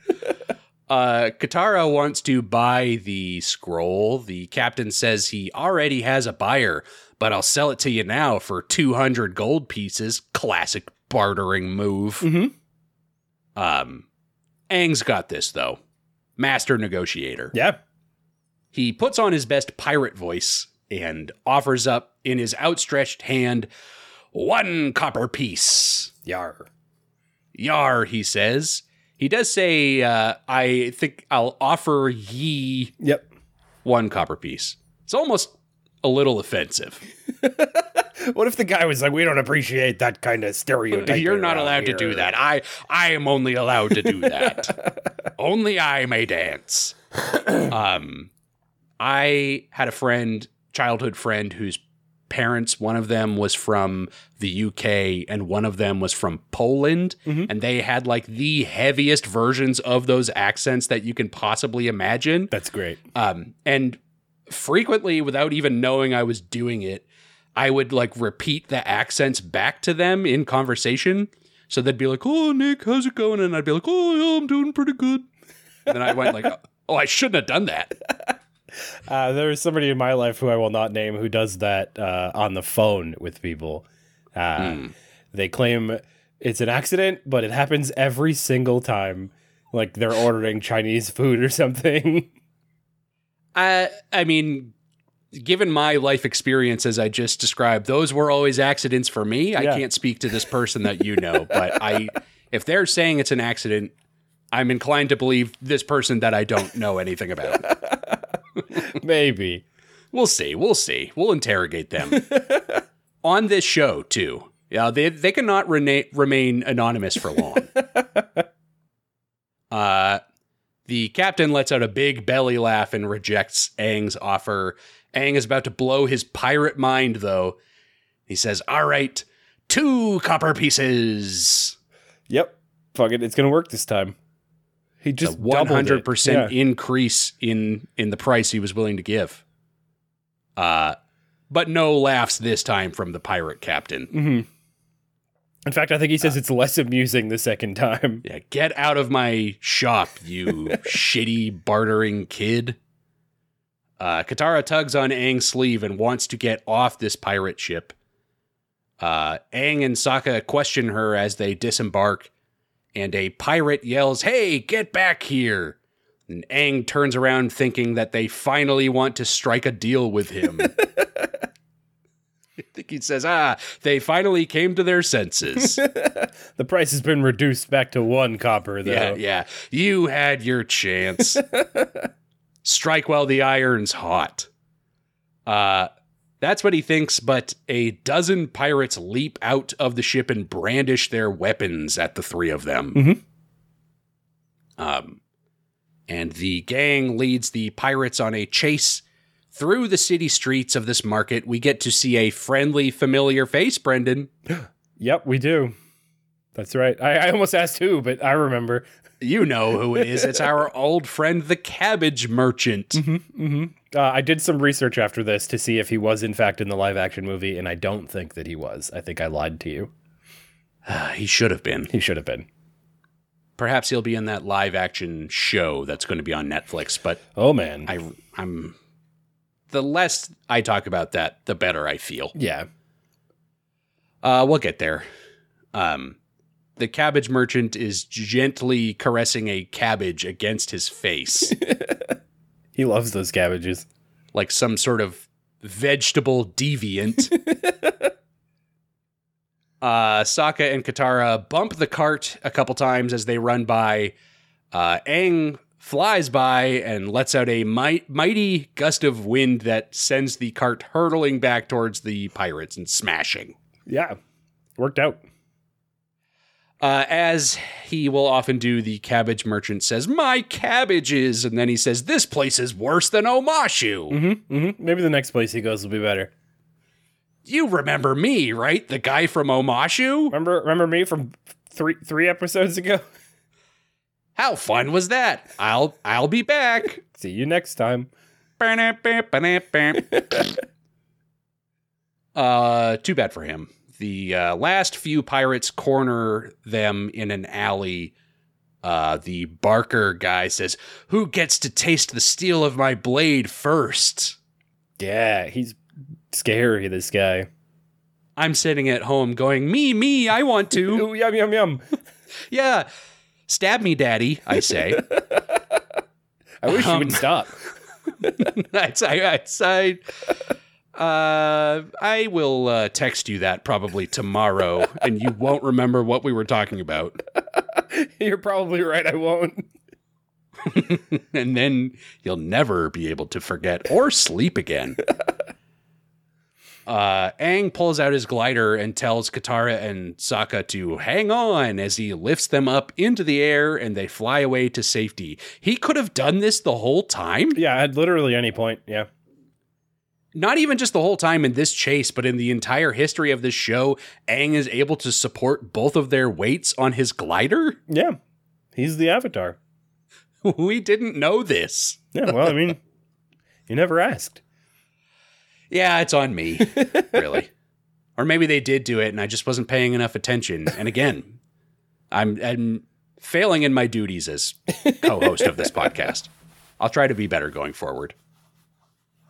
Uh, Katara wants to buy the scroll. The captain says he already has a buyer, but I'll sell it to you now for 200 gold pieces. Classic bartering move. Mhm. Um, Aang's got this, though. Master negotiator. yeah. He puts on his best pirate voice and offers up in his outstretched hand one copper piece. Yar. Yar, he says. He does say, uh, I think I'll offer ye Yep. one copper piece. It's almost a little offensive. What if the guy was like, "We don't appreciate that kind of stereotype"? You're not allowed to do that. I I am only allowed to do that. only I may dance. um I had a friend, childhood friend whose parents, one of them was from the UK and one of them was from Poland and they had like the heaviest versions of those accents that you can possibly imagine. That's great. Um, and frequently, without even knowing I was doing it, I would like repeat the accents back to them in conversation. So they'd be like, "Oh, Nick, how's it going?" And I'd be like, "Oh, yeah, I'm doing pretty good." And then I went like, "Oh, I shouldn't have done that." Uh, there is somebody in my life who I will not name who does that uh, on the phone with people. Uh, They claim it's an accident, but it happens every single time. Like they're ordering Chinese food or something. I, I mean, given my life experience as I just described, those were always accidents for me. I can't speak to this person that you know, but I, if they're saying it's an accident, I'm inclined to believe this person that I don't know anything about. Maybe. We'll see. We'll see. We'll interrogate them on this show too. Yeah, they they cannot rena- remain anonymous for long. uh, the captain lets out a big belly laugh and rejects Aang's offer. Aang is about to blow his pirate mind, though. He says, "All right, two copper pieces." Yep. Fuck it. It's gonna work this time. He A just one hundred percent doubled it. Yeah. increase in in the price he was willing to give. Uh, but no laughs this time from the pirate captain. In fact, I think he says it's less amusing the second time. Yeah, get out of my shop, you shitty bartering kid. Uh, Katara tugs on Aang's sleeve and wants to get off this pirate ship. Uh, Aang and Sokka question her as they disembark, and a pirate yells, Hey, get back here! And Aang turns around thinking that they finally want to strike a deal with him. I think he says, Ah, they finally came to their senses. The price has been reduced back to one copper, though. Yeah, yeah. You had your chance. Strike while the iron's hot. Uh that's what he thinks, but a dozen pirates leap out of the ship and brandish their weapons at the three of them. Mhm. Um, and the gang leads the pirates on a chase through the city streets of this market. We get to see a friendly, familiar face, Brendan. Yep, we do. That's right. I, I almost asked who, but I remember. You know who it is. It's our old friend, the cabbage merchant. Uh, I did some research after this to see if he was, in fact, in the live action movie, and I don't think that he was. I think I lied to you. he should have been. He should have been. Perhaps he'll be in that live action show that's going to be on Netflix. But Oh, man. I, I'm the less I talk about that, the better I feel. yeah. Uh, we'll get there. Um, the cabbage merchant is gently caressing a cabbage against his face, He loves those cabbages. like some sort of vegetable deviant. uh, Sokka and Katara bump the cart a couple times as they run by. Uh, Aang flies by and lets out a might, mighty gust of wind that sends the cart hurtling back towards the pirates and smashing. Yeah. Worked out. Uh, as he will often do, the cabbage merchant says, My cabbages. And then he says, This place is worse than Omashu. Mm-hmm, mm-hmm. Maybe the next place he goes will be better. You remember me, right? The guy from Omashu? Remember remember me from three three episodes ago? How fun was that? I'll I'll be back. See you next time. uh, too bad for him. The uh, last few pirates corner them in an alley. Uh, the Barker guy says, "Who gets to taste the steel of my blade first? Yeah, he's scary, this guy. I'm sitting at home going, "Me, me, I want to." Ooh, yum yum yum. yeah, stab me, daddy. I say. I wish you Um, would stop. I'd say, I'd say, uh, I will uh, text you that probably tomorrow, and you won't remember what we were talking about. You're probably right, I won't. and then you'll never be able to forget or sleep again. Uh, Aang pulls out his glider and tells Katara and Sokka to hang on as he lifts them up into the air and they fly away to safety. He could have done this the whole time. Yeah, at literally any point. Yeah. Not even just the whole time in this chase, but in the entire history of this show, Aang is able to support both of their weights on his glider. Yeah. He's the avatar. we didn't know this. Yeah, well, I mean, you never asked. Yeah, it's on me, really. Or maybe they did do it and I just wasn't paying enough attention. And again, I'm, I'm failing in my duties as co host of this podcast. I'll try to be better going forward.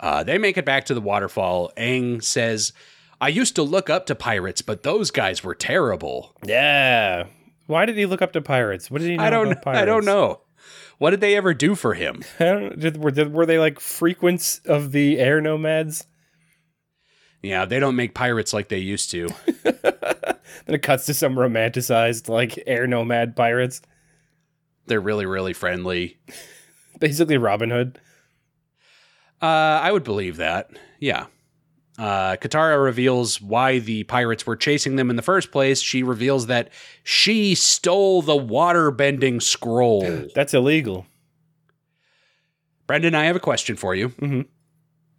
Uh, they make it back to the waterfall. Aang says, I used to look up to pirates, but those guys were terrible. Yeah. Why did he look up to pirates? What did he know I don't about pirates? I don't know. What did they ever do for him? I don't, did, were, did, were they like frequents of the air nomads? Yeah, they don't make pirates like they used to. Then it cuts to some romanticized like air nomad pirates. They're really, really friendly. Basically Robin Hood. Uh, I would believe that. Yeah. Uh, Katara reveals why the pirates were chasing them in the first place. She reveals that she stole the water bending scroll. That's illegal. Brendan, I have a question for you. Mhm.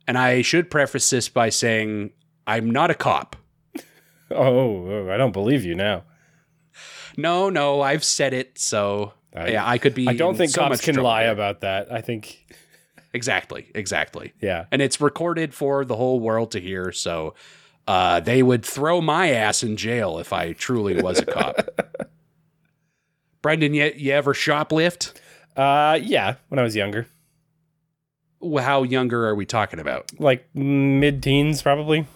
And I should preface this by saying I'm not a cop. Oh, oh, I don't believe you now. No, no, I've said it, so I- yeah, I could be. I don't in think so cops much can trouble lie about that. I think, Exactly, exactly. yeah. and it's recorded for the whole world to hear. So uh, they would throw my ass in jail if I truly was a cop. Brendan, you, you ever shoplift? Uh, yeah, when I was younger, How younger are we talking about? like mid-teens, probably.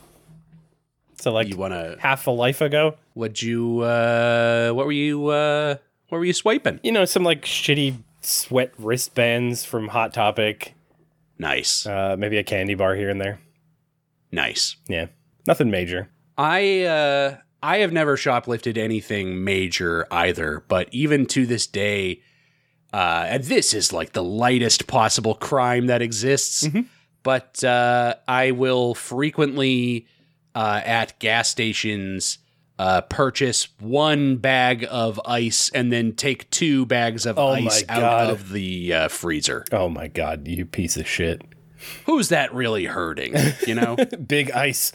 So like You want to? half a life ago. Would you? Uh, what were you? Uh, what were you swiping? You know, some like shitty sweat wristbands from Hot Topic. Nice, Uh, maybe a candy bar here and there. nice. Yeah, nothing major. I uh I have never shoplifted anything major either, but even to this day, uh, and this is like the lightest possible crime that exists. But uh, I will frequently uh, at gas stations uh, purchase one bag of ice and then take two bags of Oh ice out of the uh, freezer. Oh my god, you piece of shit! Who's that really hurting? You know, Big ice.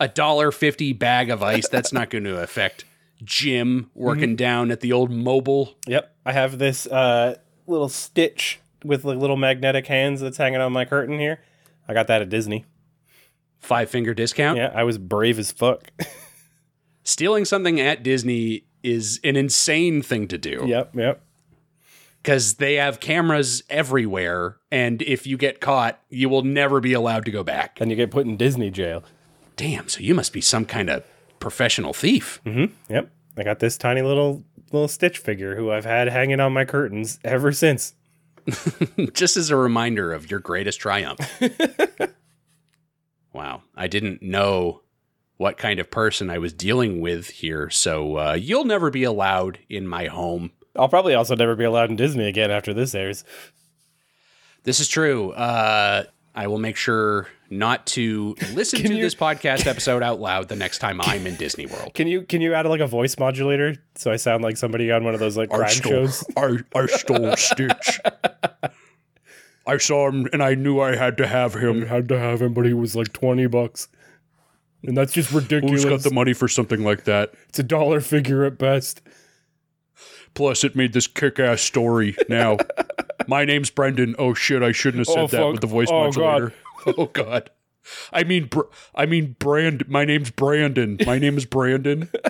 a dollar fifty bag of ice. That's not going to affect Jim working down at the old Mobil. Yep, I have this uh, little stitch with like little magnetic hands that's hanging on my curtain here. I got that at Disney. Five finger discount. Yeah, I was brave as fuck. Stealing something at Disney is an insane thing to do yep, yep. because they have cameras everywhere, and if you get caught, you will never be allowed to go back. And you get put in Disney jail. Damn, so you must be some kind of professional thief. Mm-hmm, yep, I got this tiny little little Stitch figure who I've had hanging on my curtains ever since. Just as a reminder of your greatest triumph. wow, I didn't know what kind of person I was dealing with here, so uh, you'll never be allowed in my home. I'll probably also never be allowed in Disney again after this airs. This is true. Uh, I will make sure not to listen to you- this podcast episode out loud the next time I'm in Disney World. Can you can you add like a voice modulator so I sound like somebody on one of those like crime shows? I, I stole Stitch. I saw him and I knew I had to have him. had to have him, but he was like twenty bucks, and that's just ridiculous. Who's got the money for something like that? it's a dollar figure at best. Plus, it made this kick-ass story. Now, my name's Brendan. Oh shit! I shouldn't have said Oh, that fuck. with the voice Oh, modulator. Oh god. I mean, Br- I mean, Brand. My name's Brandon. My name is Brandon.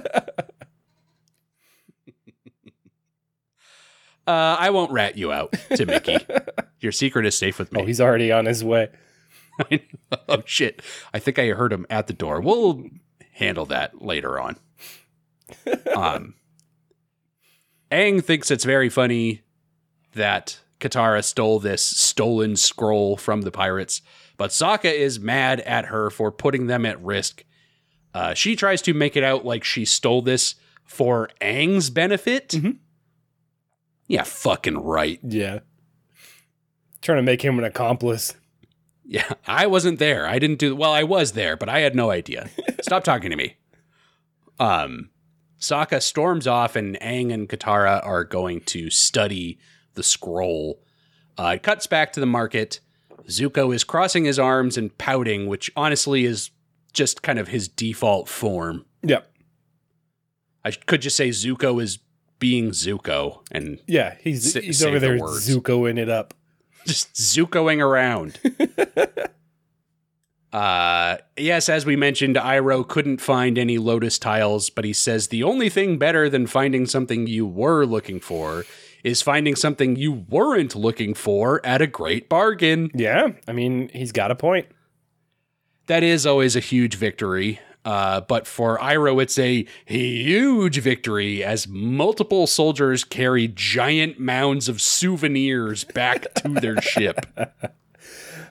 Uh, I won't rat you out to Mickey. Your secret is safe with me. Oh, me. he's already on his way. oh shit! I think I heard him at the door. We'll handle that later on. Um, Aang thinks it's very funny that Katara stole this stolen scroll from the pirates, but Sokka is mad at her for putting them at risk. Uh, she tries to make it out like she stole this for Aang's benefit. Yeah, fucking right. Yeah, trying to make him an accomplice. Yeah, I wasn't there. I didn't do well. I was there, but I had no idea. Stop talking to me. Um, Sokka storms off, and Aang and Katara are going to study the scroll. Uh, it cuts back to the market. Zuko is crossing his arms and pouting, which honestly is just kind of his default form. Yep. I could just say Zuko is being Zuko and Yeah, he's he's over the there words. Zukoing it up. Just Zukoing around. uh, yes, as we mentioned, Iroh couldn't find any lotus tiles, but he says the only thing better than finding something you were looking for is finding something you weren't looking for at a great bargain. Yeah, I mean he's got a point. That is always a huge victory. Uh, but for Iroh, it's a huge victory as multiple soldiers carry giant mounds of souvenirs back to their ship.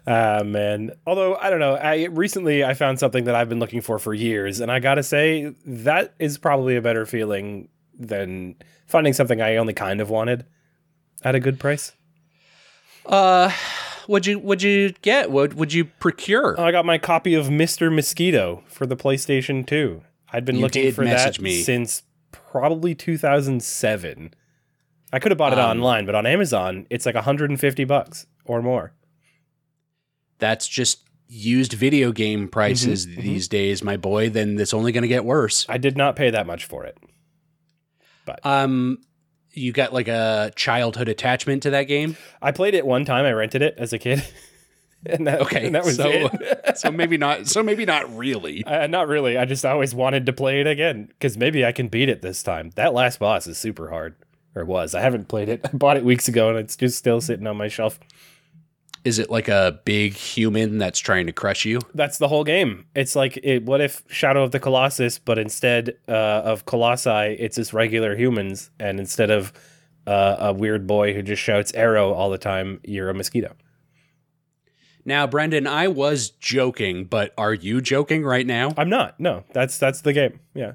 Ah man. Although I don't know, I recently I found something that I've been looking for for years, and I gotta say that is probably a better feeling than finding something I only kind of wanted at a good price. Uh, would you would you get? Would would you procure? I got my copy of Mr. Mosquito for the PlayStation 2. I'd been You looking for that me. since probably 2007. I could have bought it Um, online, but on Amazon it's like 150 bucks or more. That's just used video game prices Mm-hmm, these days, my boy. Then it's only going to get worse. I did not pay that much for it. Um, you got like a childhood attachment to that game. I played it one time. I rented it as a kid. and that, Okay, and that was so it. so maybe not. So maybe not really. Uh, not really. I just always wanted to play it again because maybe I can beat it this time. That last boss is super hard, or was. I haven't played it. I bought it weeks ago, and it's just still sitting on my shelf. Is it like a big human that's trying to crush you? That's the whole game. It's like, it, what if Shadow of the Colossus, but instead uh, of colossi, it's just regular humans, and instead of uh, a weird boy who just shouts arrow all the time, you're a mosquito. Now, Brendan, I was joking, but are you joking right now? I'm not. No, that's that's the game. Yeah.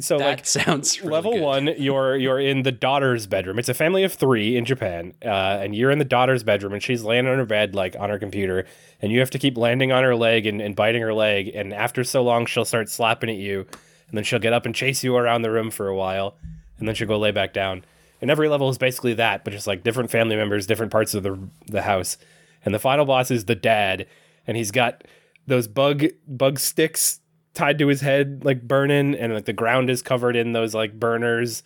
So that like sounds really level good. one, you're you're in the daughter's bedroom. It's a family of three in Japan, uh, and you're in the daughter's bedroom, and she's laying on her bed, like on her computer, and you have to keep landing on her leg and, and biting her leg. And after so long, she'll start slapping at you, and then she'll get up and chase you around the room for a while, and then she'll go lay back down. And every level is basically that, but just like different family members, different parts of the the house. And the final boss is the dad, and he's got those bug bug sticks tied to his head, like burning, and like the ground is covered in those like burners.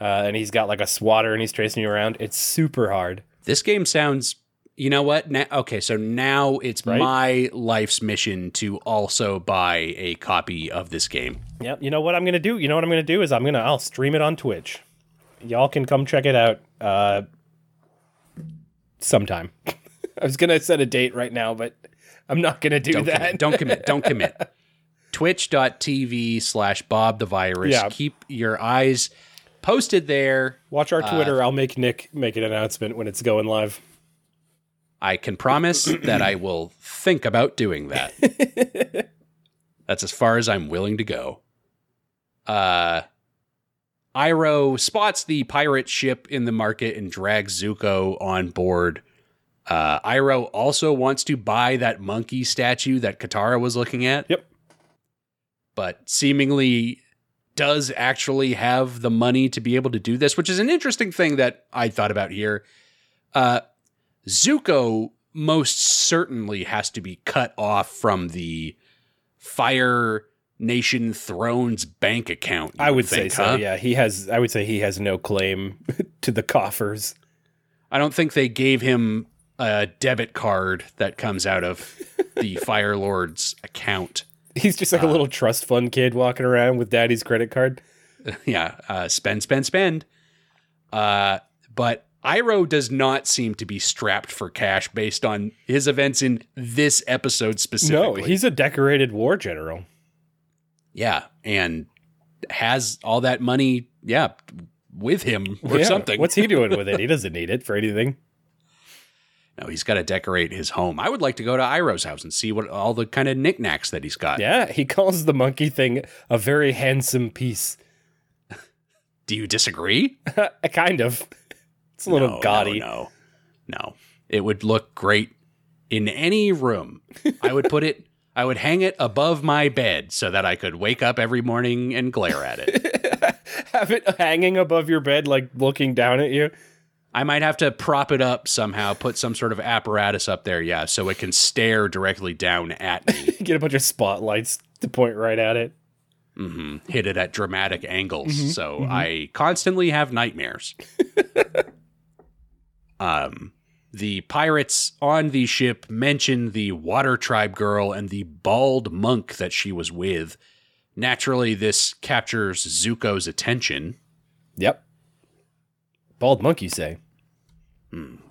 Uh, and he's got like a swatter, and he's chasing you around. It's super hard. This game sounds. You know what? Now, okay, so now it's Right? my life's mission to also buy a copy of this game. Yep. You know what I'm gonna do? You know what I'm gonna do is I'm gonna I'll stream it on Twitch. Y'all can come check it out. Uh, sometime. I was gonna set a date right now, but I'm not gonna do Don't that. commit. Don't commit. Don't commit. Twitch.tv slash Bob the Virus. Yeah. Keep your eyes posted there. Watch our Twitter. I'll make Nick make an announcement when it's going live. I can promise that I will think about doing that. That's as far as I'm willing to go. Uh Iroh spots the pirate ship in the market and drags Zuko on board. Uh Iroh also wants to buy that monkey statue that Katara was looking at. Yep. But seemingly does actually have the money to be able to do this, which is an interesting thing that I thought about here. Uh Zuko most certainly has to be cut off from the Fire Nation Thrones bank account. I would think, say so. Yeah, he has. I would say he has no claim to the coffers. I don't think they gave him a debit card that comes out of the Fire Lord's account. He's just like a little trust fund kid walking around with daddy's credit card. yeah, uh, spend, spend, spend. Uh, but Iroh does not seem to be strapped for cash based on his events in this episode specifically. No, he's a decorated war general. yeah, and has all that money, yeah, with him or Yeah, something. What's he doing with it? He doesn't need it for anything. No, he's got to decorate his home. I would like to go to Iroh's house and see what all the kind of knickknacks that he's got. Yeah, he calls the monkey thing a very handsome piece. Do you disagree? kind of. It's a little no, gaudy. No, no, no. It would look great in any room. I would put it. I would hang it above my bed so that I could wake up every morning and glare at it. Have it hanging above your bed, like looking down at you. I might have to prop it up somehow, put some sort of apparatus up there, yeah, so it can stare directly down at me. Get a bunch of spotlights to point right at it. hmm Hit it at dramatic angles, Mm-hmm, so I constantly have nightmares. um, the pirates on the ship mention the Water Tribe girl and the bald monk that she was with. Naturally, this captures Zuko's attention. Yep. Bald monkey say.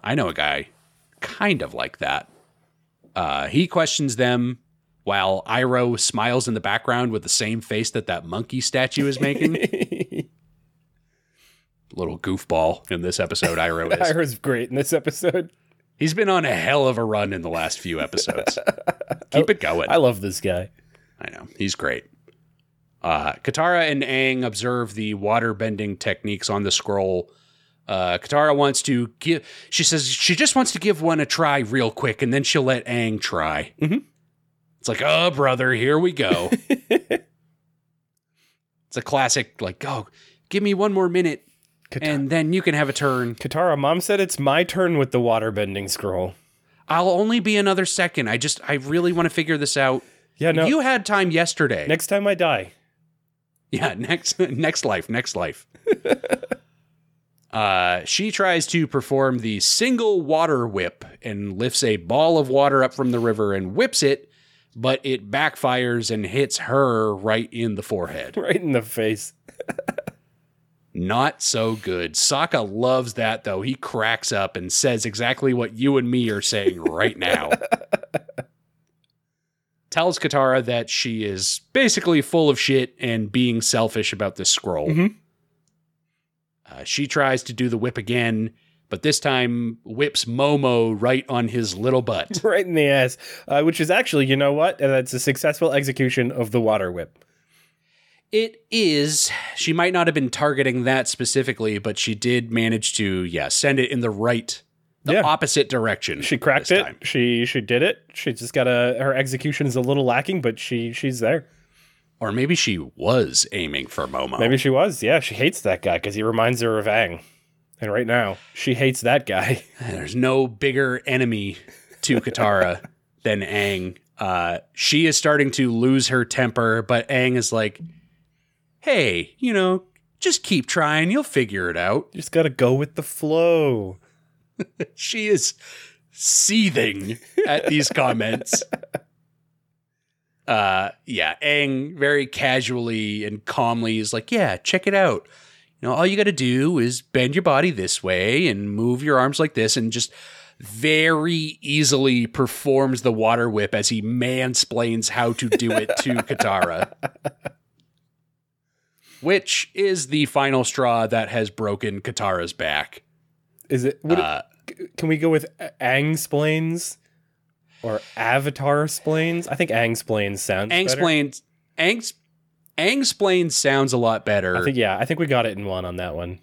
I know a guy kind of like that. Uh, he questions them while Iroh smiles in the background with the same face that that monkey statue is making. Little goofball in this episode, Iroh is. Iroh's great in this episode. He's been on a hell of a run in the last few episodes. Keep it going. I love this guy. I know. He's great. Uh, Katara and Aang observe the water bending techniques on the scroll. Uh, Katara wants to give, she says she just wants to give one a try real quick and then she'll let Aang try. Mhm. It's like, oh, brother, here we go. it's a classic, like, oh, give me one more minute Katara, and then you can have a turn. Katara, mom said it's my turn with the water bending scroll. I'll only be another second. I just, I really want to figure this out. Yeah, no. You had time yesterday. next time I die. Yeah, next next life, next life. Uh, she tries to perform the single water whip and lifts a ball of water up from the river and whips it, but it backfires and hits her right in the forehead. Right in the face. Not so good. Sokka loves that though. He cracks up and says exactly what you and me are saying right now. Tells Katara that she is basically full of shit and being selfish about this scroll. Mhm. Uh, she tries to do the whip again, but this time whips Momo right on his little butt. Right in the ass. Uh, which is actually, you know what? Uh, That's a successful execution of the water whip. It is. She might not have been targeting that specifically, but she did manage to, yeah, send it in the right, the Yeah. opposite direction. She cracked it. time. She she did it. She just got a her execution is a little lacking, but she she's there. Or maybe she was aiming for Momo. Maybe she was. Yeah, she hates that guy because he reminds her of Aang. And right now, she hates that guy. There's no bigger enemy to Katara than Aang. Uh, she is starting to lose her temper, but Aang is like, hey, you know, just keep trying. You'll figure it out. You just gotta go with the flow. She is seething at these comments. Uh, yeah, Aang very casually and calmly is like, yeah, check it out. You know, all you got to do is bend your body this way and move your arms like this and just very easily performs the water whip as he mansplains how to do it to Katara. Which is the final straw that has broken Katara's back. Is it? Uh, it can we go with Aang splains or Avatar splains? I think Aang splains sounds. Aang splains. explains. Aang, Aang explains sounds a lot better. I think yeah. I think we got it in one on that one.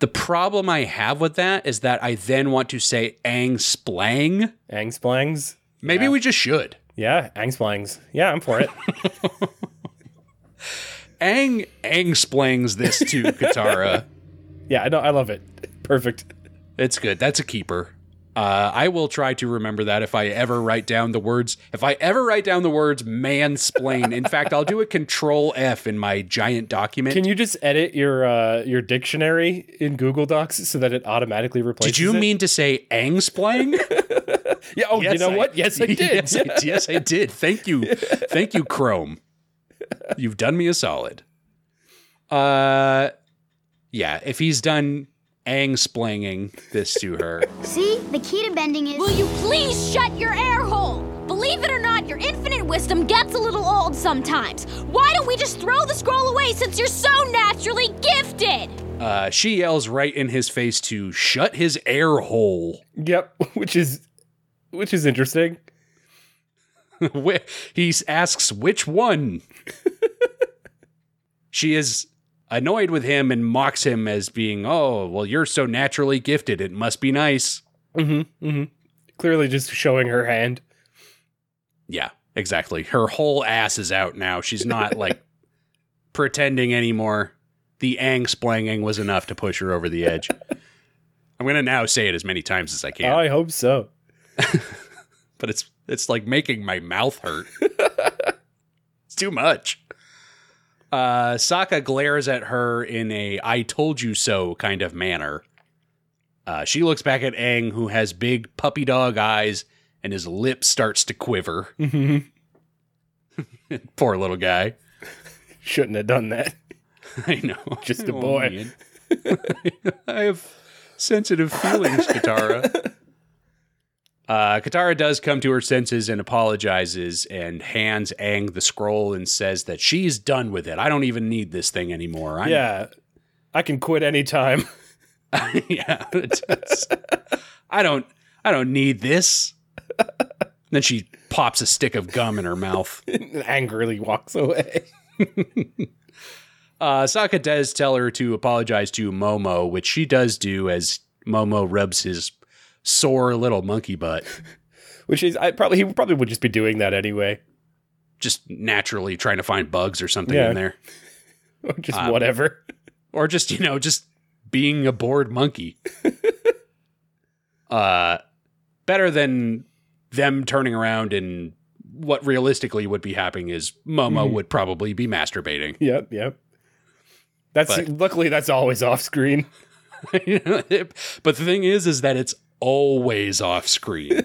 the problem I have with that is that I then want to say Aang splang. Aang splangs. Maybe we just should. Yeah, Aang splangs. Yeah, I'm for it. Aang Aang splangs this to Katara. yeah, I know. I love it. Perfect. It's good. That's a keeper. Uh, I will try to remember that if I ever write down the words. If I ever write down the words mansplain, in fact, I'll do a control F in my giant document. Can you just edit your uh, your dictionary in Google Docs so that it automatically replaces? Did you it? mean to say Angsplang? Yeah. Oh, you know I- what? Yes, I did. yes, I, yes, I did. Thank you. Thank you, Chrome. You've done me a solid. Uh yeah, if he's done ang-splanging this to her. See, the key to bending is. Will you please shut your air hole? Believe it or not, your infinite wisdom gets a little old sometimes. Why don't we just throw the scroll away since you're so naturally gifted? Uh, she yells right in his face to shut his air hole. Yep. Which is which is interesting. He asks which one. she is annoyed with him and mocks him as being, "Oh, well, you're so naturally gifted. It must be nice." Mm-hmm. Mm-hmm. Clearly, just showing her hand. Yeah, exactly. Her whole ass is out now. She's not like pretending anymore. The ang splanging was enough to push her over the edge. I'm gonna now say it as many times as I can, I hope so. but it's it's like making my mouth hurt. it's too much. Uh, Sokka glares at her in a "I told you so" kind of manner. Uh, she looks back at Aang, who has big puppy dog eyes, and his lip starts to quiver. Poor little guy. Shouldn't have done that. I know. Just a Oh, boy. I have sensitive feelings, Katara. Uh, Katara does come to her senses and apologizes and hands Aang the scroll and says that she's done with it. I don't even need this thing anymore. I'm, Yeah. I can quit anytime. yeah. it's- I don't. I don't need this. then she pops a stick of gum in her mouth. and angrily walks away. Uh, Sokka does tell her to apologize to Momo, which she does do as Momo rubs his sore little monkey butt, Which is I probably he probably would just be doing that anyway. just naturally trying to find bugs or something Yeah. in there. Or just Um, whatever. Or just, you know, just being a bored monkey. uh, better than them turning around and what realistically would be happening is Momo Mm-hmm. would probably be masturbating. Yep, yep. That's But- luckily that's always off screen. but the thing is, is that it's always off screen.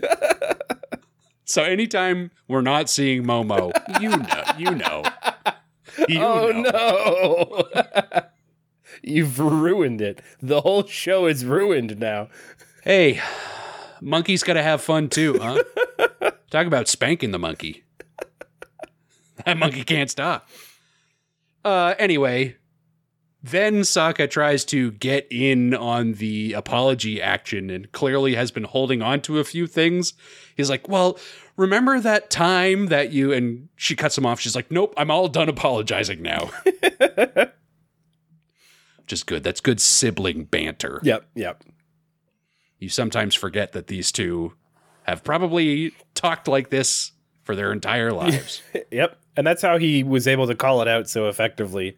so anytime we're not seeing Momo, you know, you know, you oh know. no. You've ruined it. The whole show is ruined now. Hey, monkey's got to have fun too, huh? Talk about spanking the monkey. That monkey can't stop. Uh, anyway, then Sokka tries to get in on the apology action and clearly has been holding on to a few things. He's like, Well, remember that time that you. And she cuts him off. She's like, Nope, I'm all done apologizing now. Just good. That's good sibling banter. Yep, yep. You sometimes forget that these two have probably talked like this for their entire lives. Yep. And that's how he was able to call it out so effectively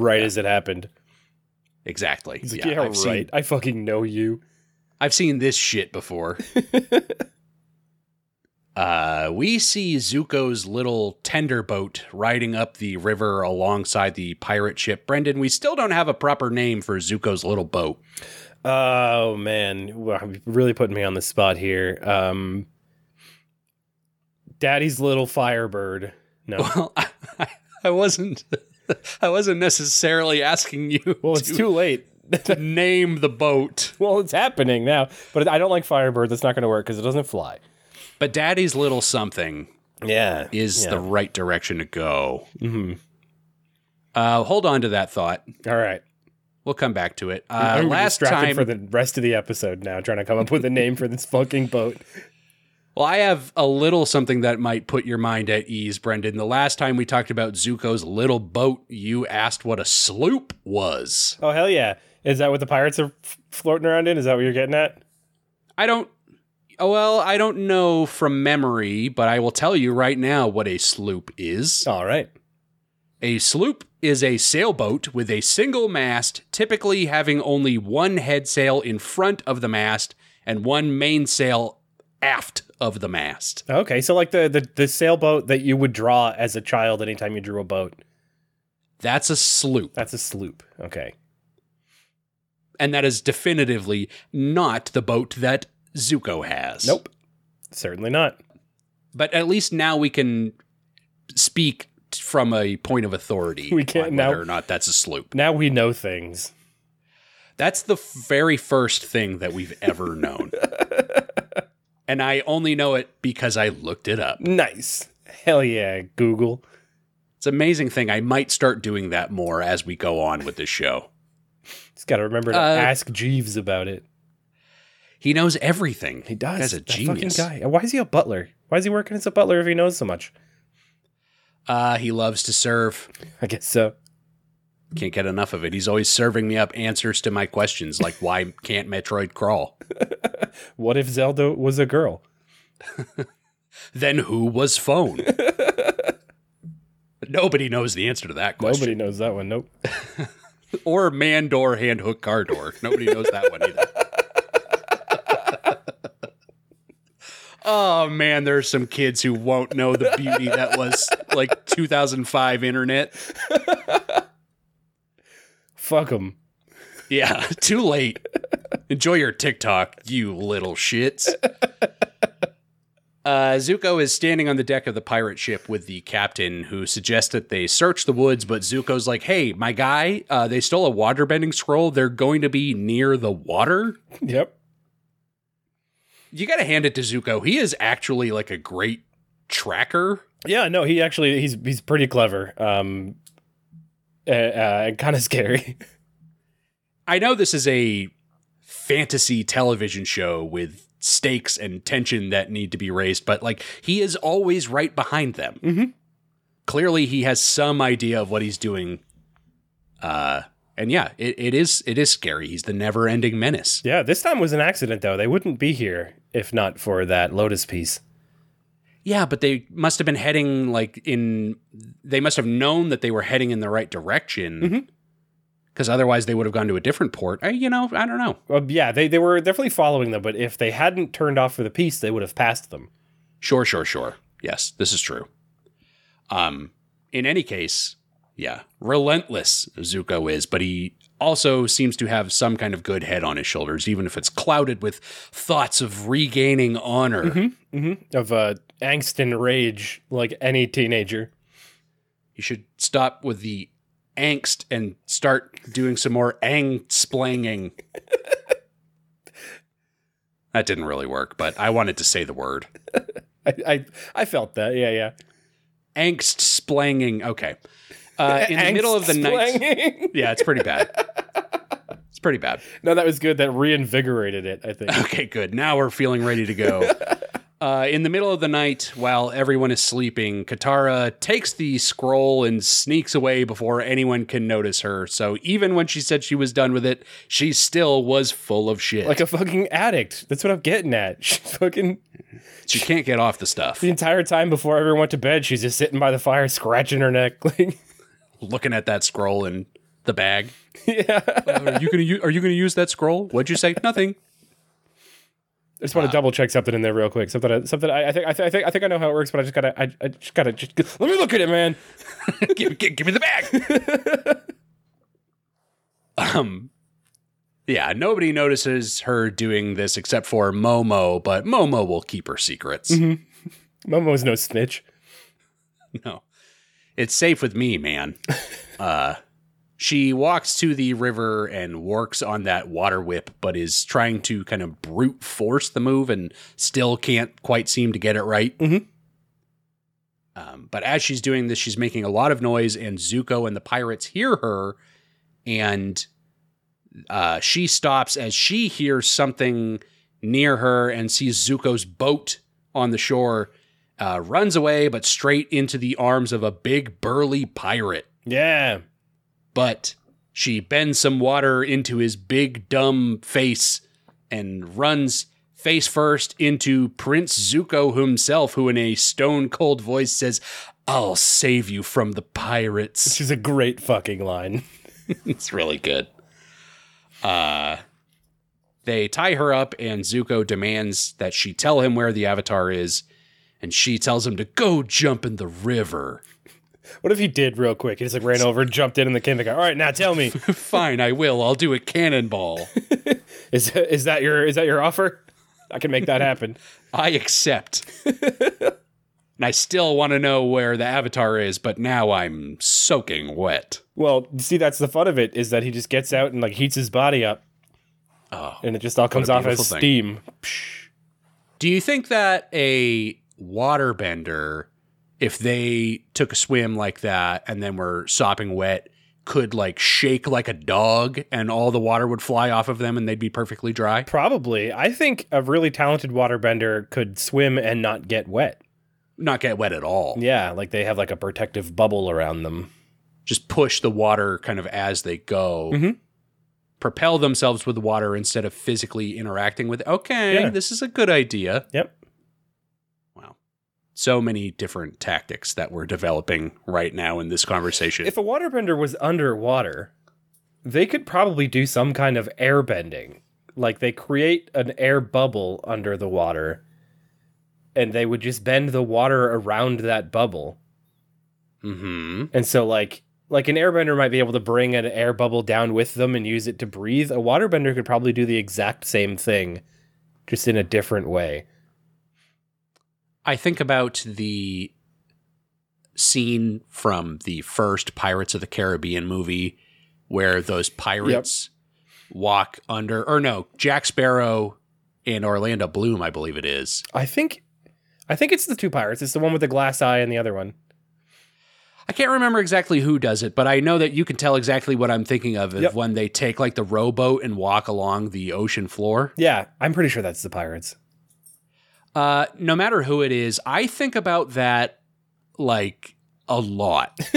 right as it happened. exactly. Like, yeah, I've right. Seen, I fucking know you. I've seen this shit before. uh, we see Zuko's little tender boat riding up the river alongside the pirate ship. Brendan, we still don't have a proper name for Zuko's little boat. Oh man, you're really putting me on the spot here. Um, Daddy's little firebird. No, Well, I, I wasn't. I wasn't necessarily asking you well, it's to, too late. to name the boat. well, it's happening now, but I don't like firebird. That's not going to work because it doesn't fly. But Daddy's little something Yeah, is yeah. the right direction to go. Mm-hmm. Uh, hold on to that thought. all right. We'll come back to it. Uh, last distracted time, for the rest of the episode now, trying to come up with a name for this fucking boat. Well, I have a little something that might put your mind at ease, Brendan. The last time we talked about Zuko's little boat, you asked what a sloop was. Oh hell yeah! Is that what the pirates are f- floating around in? Is that what you're getting at? I don't. oh, Well, I don't know from memory, but I will tell you right now what a sloop is. All right. A sloop is a sailboat with a single mast, typically having only one head sail in front of the mast and one mainsail aft of the mast. Okay, so like the, the the sailboat that you would draw as a child anytime you drew a boat. That's a sloop. That's a sloop. Okay. And that is definitively not the boat that Zuko has. Nope. Certainly not. But at least now we can speak from a point of authority. We can on now- whether or not that's a sloop. Now we know things. That's the very first thing that we've ever known. and I only know it because I looked it up. Nice. Hell yeah, Google. It's an amazing thing. I might start doing that more as we go on with this show. Just got to remember to Uh, ask Jeeves about it. He knows everything. He does. Guy's a that genius. fucking guy. Why is he a butler? Why is he working as a butler if he knows so much? Uh, he loves to serve. I guess so. Can't get enough of it. He's always serving me up answers to my questions, like why can't Metroid crawl? What if Zelda was a girl? Then who was phone? Nobody knows the answer to that question. Nobody knows that one. Nope. Or man door, hand hook, car door. Nobody knows that one either. oh man, there's some kids who won't know the beauty that was like 2005 internet. Fuck him. Yeah, too late. Enjoy your TikTok, you little shits. Uh, Zuko is standing on the deck of the pirate ship with the captain, who suggests that they search the woods. But Zuko's like, "Hey, my guy, uh, they stole a waterbending scroll. They're going to be near the water." Yep. You got to hand it to Zuko. He is actually like a great tracker. Yeah, no, he actually he's he's pretty clever. Um uh, uh kind of scary. I know this is a fantasy television show with stakes and tension that need to be raised, but like he is always right behind them. Mm-hmm. Clearly, he has some idea of what he's doing. Uh, and yeah, it, it is it is scary. He's the never-ending menace. yeah, this time was an accident though. They wouldn't be here if not for that Lotus piece. Yeah, but they must have been heading like in. They must have known that they were heading in the right direction. Because otherwise, they would have gone to a different port. I, you know, I don't know. Well, yeah, they, they were definitely following them, but if they hadn't turned off for the piece, they would have passed them. Sure, sure, sure. Yes, this is true. Um, in any case, yeah, relentless Zuko is, but he also seems to have some kind of good head on his shoulders, even if it's clouded with thoughts of regaining honor. Of uh, angst and rage, like any teenager. You should stop with the angst and start doing some more ang-splanging. that didn't really work, but I wanted to say the word. I, I, I felt that. Yeah, yeah. Angst splanging. Okay. Uh, in the middle of the night. Yeah, it's pretty bad. It's pretty bad. no, that was good. That reinvigorated it. I think. Okay, good. Now we're feeling ready to go. Uh, in the middle of the night, while everyone is sleeping, Katara takes the scroll and sneaks away before anyone can notice her. So even when she said she was done with it, she still was full of shit. like a fucking addict. That's what I'm getting at. She's fucking she can't get off the stuff. the entire time before everyone went to bed. She's just sitting by the fire, scratching her neck. Like, Looking at that scroll in the bag. yeah. are you gonna u- Are you gonna use that scroll? What'd you say? Nothing. I just want to uh, double check something in there real quick. Something, I- something. I, I think, I, th- I think, I think I know how it works, but I just gotta, I, I just gotta, just let me look at it, man. give, give, give me the bag. um, yeah, nobody notices her doing this except for Momo, but Momo will keep her secrets. Mm-hmm. Momo's no snitch. No, it's safe with me, man. uh, she walks to the river and works on that water whip, but is trying to kind of brute force the move and still can't quite seem to get it right. Mhm. Um, but as she's doing this, she's making a lot of noise, and Zuko and the pirates hear her, and uh, she stops as she hears something near her and sees Zuko's boat on the shore. Uh, runs away, but straight into the arms of a big burly pirate Yeah. but she bends some water into his big dumb face and runs face first into Prince Zuko himself, who in a stone cold voice says, I'll save you from the pirates. She's a great fucking line. it's really good. Uh they tie her up and Zuko demands that she tell him where the avatar is, and she tells him to go jump in the river. What if he did real quick? He just like ran over, and jumped in in the kindergarten. All right, now tell me, Fine, I will. I'll do a cannonball. is is that your is that your offer? I can make that happen. I accept. and I still want to know where the avatar is, but now I'm soaking wet. Well, see, that's the fun of it is that he just gets out and like heats his body up, Oh. and it just all comes off as thing. steam. Do you think that a waterbender, if they took a swim like that and then were sopping wet, could like shake like a dog and all the water would fly off of them and they'd be perfectly dry? Probably, I think a really talented waterbender could swim and not get wet. Not get wet at all. Yeah, like they have like a protective bubble around them. Just push the water kind of as they go. Mhm. Propel themselves with the water instead of physically interacting with it. Okay, Yeah. this is a good idea. Yep. So many different tactics that we're developing right now in this conversation. If a waterbender was underwater, they could probably do some kind of air bending. Like they create an air bubble under the water and they would just bend the water around that bubble. hmm And so like like an airbender might be able to bring an air bubble down with them and use it to breathe. A waterbender could probably do the exact same thing just in a different way. I think about the scene from the first Pirates of the Caribbean movie where those pirates walk under, or no, Jack Sparrow and Orlando Bloom, I believe it is. I think I think it's the two pirates. It's the one with the glass eye and the other one. I can't remember exactly who does it, but I know that you can tell exactly what I'm thinking of Yep. when they take like the rowboat and walk along the ocean floor. Yeah, I'm pretty sure that's the pirates. Uh, no matter who it is, I think about that like a lot.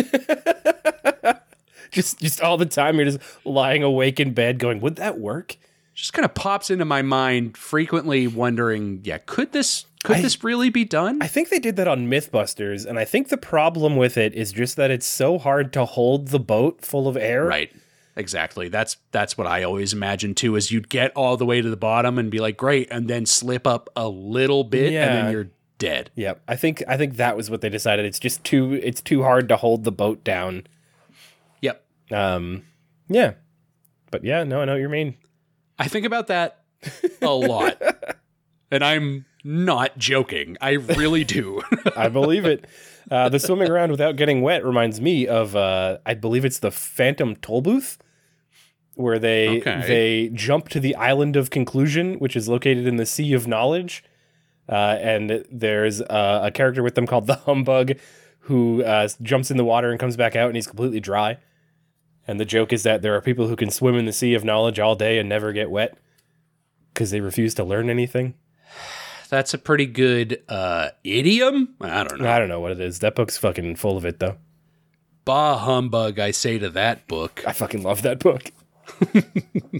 Just just all the time you're just lying awake in bed going, "Would that work?" Just kind of pops into my mind frequently wondering, yeah, could this could I- this really be done? I think they did that on Mythbusters, and I think the problem with it is just that it's so hard to hold the boat full of air. right. Exactly. That's that's what I always imagine too is you'd get all the way to the bottom and be like, great, and then slip up a little bit and then you're dead. Yep. I think I think that was what they decided. It's just too it's too hard to hold the boat down. Yep. Um yeah. but yeah, no, I know what you mean. I think about that a lot. and I'm not joking. I really do. I believe it. Uh, the swimming around without getting wet reminds me of, uh, I believe it's the Phantom Tollbooth, where they Okay. they jump to the island of conclusion, which is located in the Sea of Knowledge, uh, and there's uh, a character with them called the Humbug, who uh, jumps in the water and comes back out, and he's completely dry. And the joke is that there are people who can swim in the Sea of Knowledge all day and never get wet because they refuse to learn anything. That's a pretty good uh, idiom. I don't know. I don't know what it is. That book's fucking full of it, though. Bah humbug, I say to that book. I fucking love that book.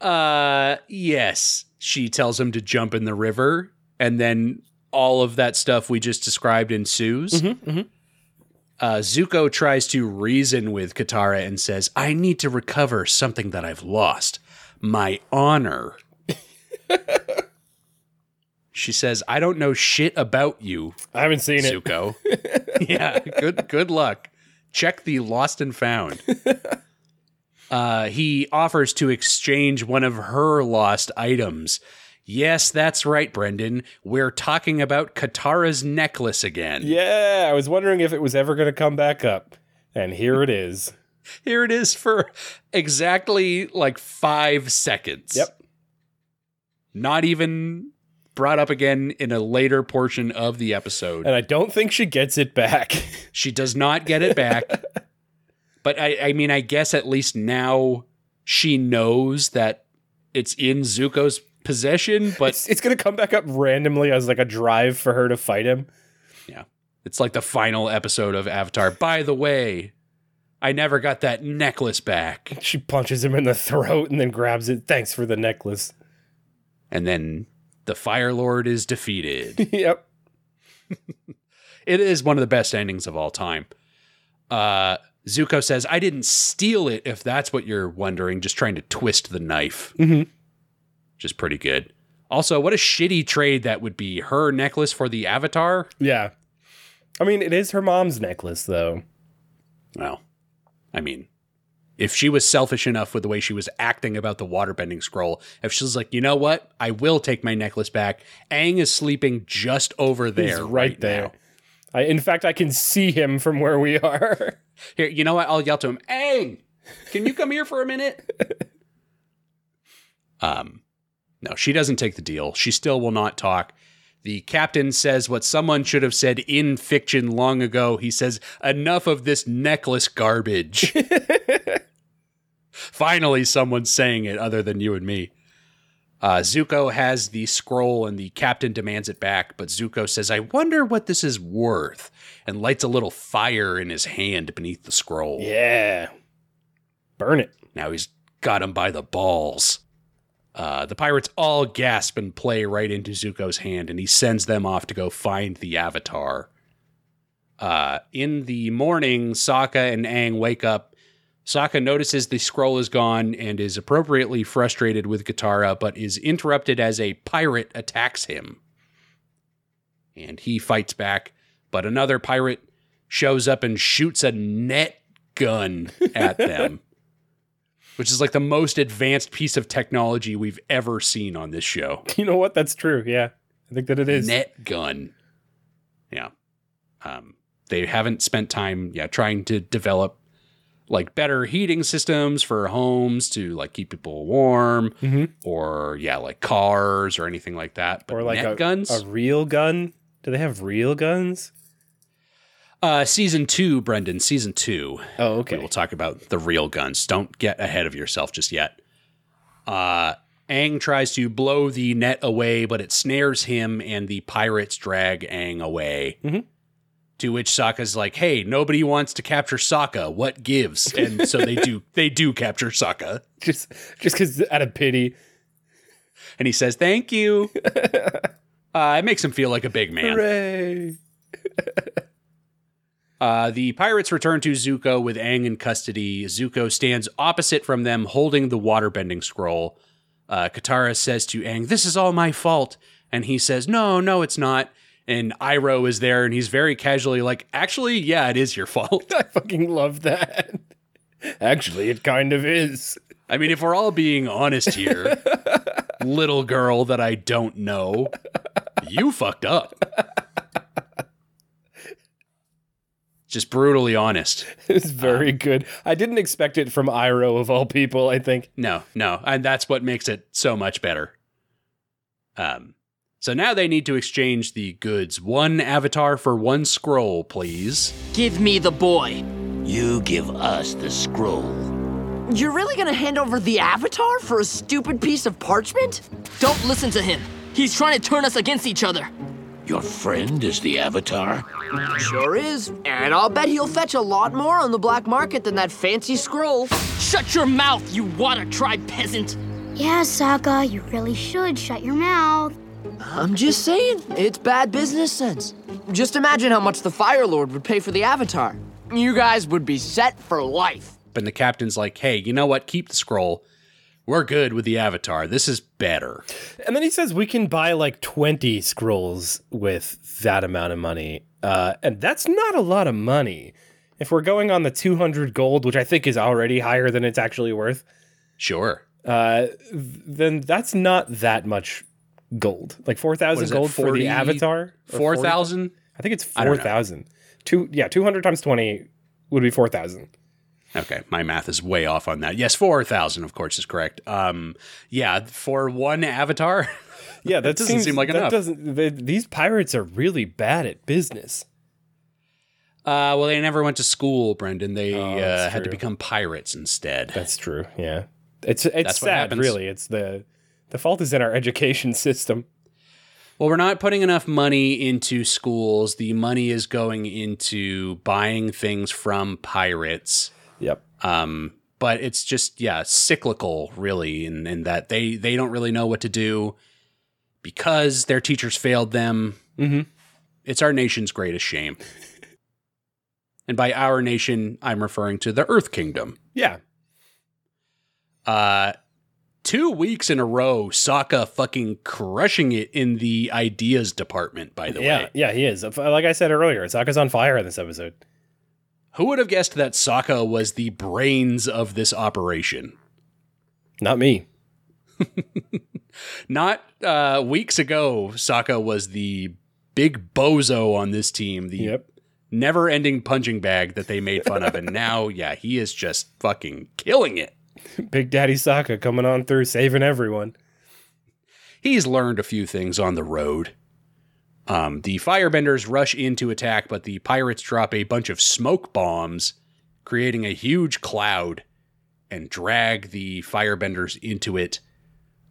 Uh, yes. She tells him to jump in the river, and then all of that stuff we just described ensues. Uh, Zuko tries to reason with Katara and says, I need to recover something that I've lost my honor. she says, I don't know shit about you, I haven't seen it. Zuko. yeah, good good luck. Check the lost and found. Uh, he offers to exchange one of her lost items. Yes, that's right, Brendan. We're talking about Katara's necklace again. Yeah, I was wondering if it was ever going to come back up. And here it is. Here it is for exactly like five seconds. Yep. Not even brought up again in a later portion of the episode. And I don't think she gets it back. She does not get it back. but I, I mean, I guess at least now she knows that it's in Zuko's possession, but It's, it's going to come back up randomly as like a drive for her to fight him. yeah, it's like the final episode of Avatar. By the way, I never got that necklace back. She punches him in the throat and then grabs it. Thanks for the necklace. And then the Fire Lord is defeated. yep. it is one of the best endings of all time. Uh, Zuko says, I didn't steal it, if that's what you're wondering, just trying to twist the knife. Mhm. Which is pretty good. Also, what a shitty trade that would be. Her necklace for the Avatar? Yeah. I mean, it is her mom's necklace, though. Well, I mean, if she was selfish enough with the way she was acting about the waterbending scroll, if she was like, you know what? I will take my necklace back. Aang is sleeping just over there. He's right, right there. now. I, in fact, I can see him from where we are. Here, you know what? I'll yell to him, Aang, can you come here for a minute? um, no, she doesn't take the deal. She still will not talk. The captain says what someone should have said in fiction long ago. He says, enough of this necklace garbage. Finally, someone's saying it other than you and me. Uh, Zuko has the scroll and the captain demands it back, but Zuko says, I wonder what this is worth, and lights a little fire in his hand beneath the scroll. yeah. Burn it. Now he's got him by the balls. Uh, the pirates all gasp and play right into Zuko's hand, and he sends them off to go find the Avatar. Uh, in the morning, Sokka and Aang wake up. Sokka notices the scroll is gone and is appropriately frustrated with Katara, but is interrupted as a pirate attacks him. And he fights back, but another pirate shows up and shoots a net gun at them which is like the most advanced piece of technology we've ever seen on this show. You know what? That's true. Yeah. I think that it is. Net gun. Yeah. Um, they haven't spent time, yeah, trying to develop like better heating systems for homes to like keep people warm, Mhm. or yeah, like cars or anything like that. But or like net a, guns. a real gun. Do they have real guns? Uh, season two, Brendan. Season two. Oh, okay. We'll talk about the real guns. Don't get ahead of yourself just yet. Uh, Aang tries to blow the net away, but it snares him, and the pirates drag Aang away. Mhm. To which Sokka's like, "Hey, nobody wants to capture Sokka. What gives?" And so they do. They do capture Sokka, Just just because out of pity. and he says, "Thank you." uh, it makes him feel like a big man. Hooray. Uh, the pirates return to Zuko with Aang in custody. Zuko stands opposite from them, holding the waterbending scroll. Uh, Katara says to Aang, This is all my fault. And he says, No, no, it's not. And Iroh is there, and he's very casually like, Actually, yeah, it is your fault. I fucking love that. Actually, it kind of is. I mean, if we're all being honest here, little girl that I don't know, you fucked up. Just brutally honest. It's very good. I didn't expect it from Iroh of all people. I think. No, no, and that's what makes it so much better. Um, so now they need to exchange the goods. One avatar for one scroll, please. Give me the boy. You give us the scroll. You're really gonna hand over the Avatar for a stupid piece of parchment? Don't listen to him. He's trying to turn us against each other. Your friend is the Avatar? Sure is. And I'll bet he'll fetch a lot more on the black market than that fancy scroll. Shut your mouth, you water tribe peasant. Yeah, Sokka, you really should shut your mouth. I'm just saying, it's bad business sense. Just imagine how much the Fire Lord would pay for the Avatar. You guys would be set for life. And the captain's like, hey, you know what? Keep the scroll. We're good with the avatar. This is better. And then he says we can buy like 20 scrolls with that amount of money. Uh, and that's not a lot of money. If we're going on the 200 gold, which I think is already higher than it's actually worth, Sure. uh, then that's not that much gold. Like 4,000 is it, gold for the avatar? Or 40? 4,000? I think it's I don't know. 4,000. Two, yeah, 200 times 20 would be 4,000. Okay, my math is way off on that. Yes, 4,000, of course, is correct. Um, yeah, for one avatar, Yeah, that, doesn't seems- seem like that enough. Doesn't, they, these pirates are really bad at business. uh, well, they never went to school, Brendan. They Oh, uh, had to become pirates instead. That's true. Yeah, it's it's That's sad. Really, it's the the fault is in our education system. Well, we're not putting enough money into schools. The money is going into buying things from pirates. Yep. Um, but it's just yeah, cyclical really, in, in that they they don't really know what to do because their teachers failed them. Mm-hmm. It's our nation's greatest shame. and by our nation, I'm referring to the Earth Kingdom. Yeah. Uh, two weeks in a row, Sokka fucking crushing it in the ideas department. By the yeah. way, Yeah. He is. Like I said earlier, Sokka's on fire in this episode. Who would have guessed that Sokka was the brains of this operation? Not me. Not uh, weeks ago, Sokka was the big bozo on this team, the Yep. never ending punching bag that they made fun of. And now, yeah, he is just fucking killing it. Big Daddy Sokka coming on through, saving everyone. He's learned a few things on the road. Um, the firebenders rush in to attack, but the pirates drop a bunch of smoke bombs, creating a huge cloud, and drag the firebenders into it.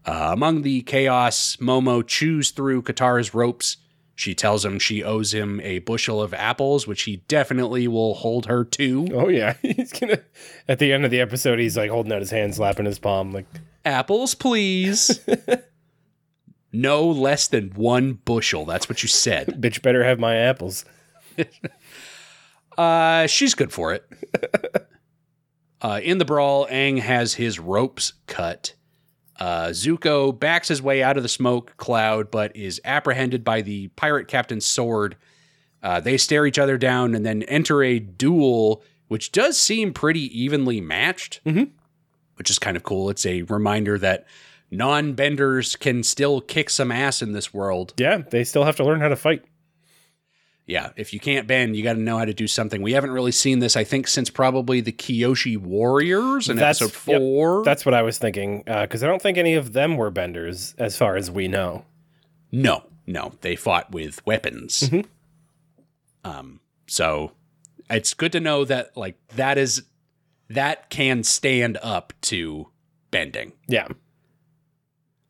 Uh, among the chaos, Momo chews through Katara's ropes. She tells him she owes him a bushel of apples, which he definitely will hold her to. Oh yeah, he's gonna. At the end of the episode, he's like holding out his hand, slapping his palm, like Apples, please. no less than one bushel. That's what you said. bitch better have my apples. Uh, she's good for it. uh, in the brawl, Aang has his ropes cut. Uh, Zuko backs his way out of the smoke cloud, but is apprehended by the pirate captain's sword. Uh, they stare each other down and then enter a duel, which does seem pretty evenly matched, Mhm. which is kind of cool. It's a reminder that non benders can still kick some ass in this world. Yeah, they still have to learn how to fight. yeah, if you can't bend, you got to know how to do something. We haven't really seen this, I think, since probably the Kyoshi Warriors in That's- episode yep, four. That's what I was thinking, because I don't think any of them were benders, as far as we know. no, no, they fought with weapons. Mhm. Um, so it's good to know that like that is that can stand up to bending. Yeah,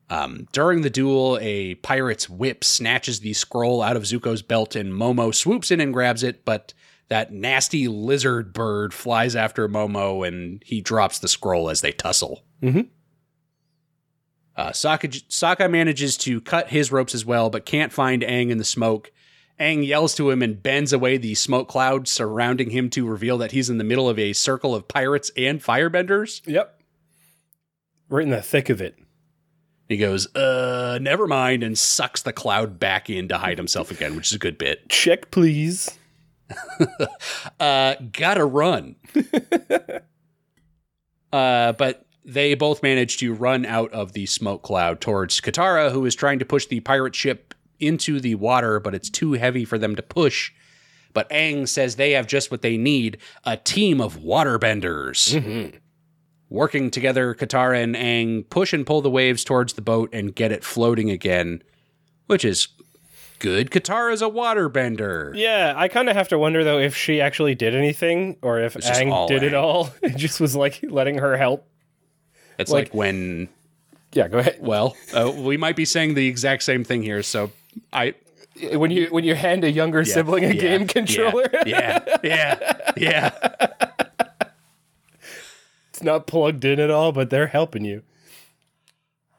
Um, during the duel, a pirate's whip snatches the scroll out of Zuko's belt, and Momo swoops in and grabs it. But that nasty lizard bird flies after Momo, and he drops the scroll as they tussle. Mhm. Uh, Sokka, Sokka manages to cut his ropes as well, but can't find Aang in the smoke. Aang yells to him and bends away the smoke cloud surrounding him to reveal that he's in the middle of a circle of pirates and firebenders. yep, right in the thick of it. He goes, uh, never mind, and sucks the cloud back in to hide himself again, which is a good bit. Check, please. Uh, gotta run. uh, but they both manage to run out of the smoke cloud towards Katara, who is trying to push the pirate ship into the water, but it's too heavy for them to push. But Aang says they have just what they need a team of waterbenders. Working together, Katara and Aang push and pull the waves towards the boat and get it floating again, which is good. Katara's a waterbender. Yeah, I kind of have to wonder though if she actually did anything or if Aang did it all. It just was like letting her help. It's Like- like when Yeah, go ahead. Well, uh, we might be saying the exact same thing here. So I When you when you hand a younger sibling a yeah, game controller, Yeah, yeah, yeah. it's not plugged in at all, but they're helping you.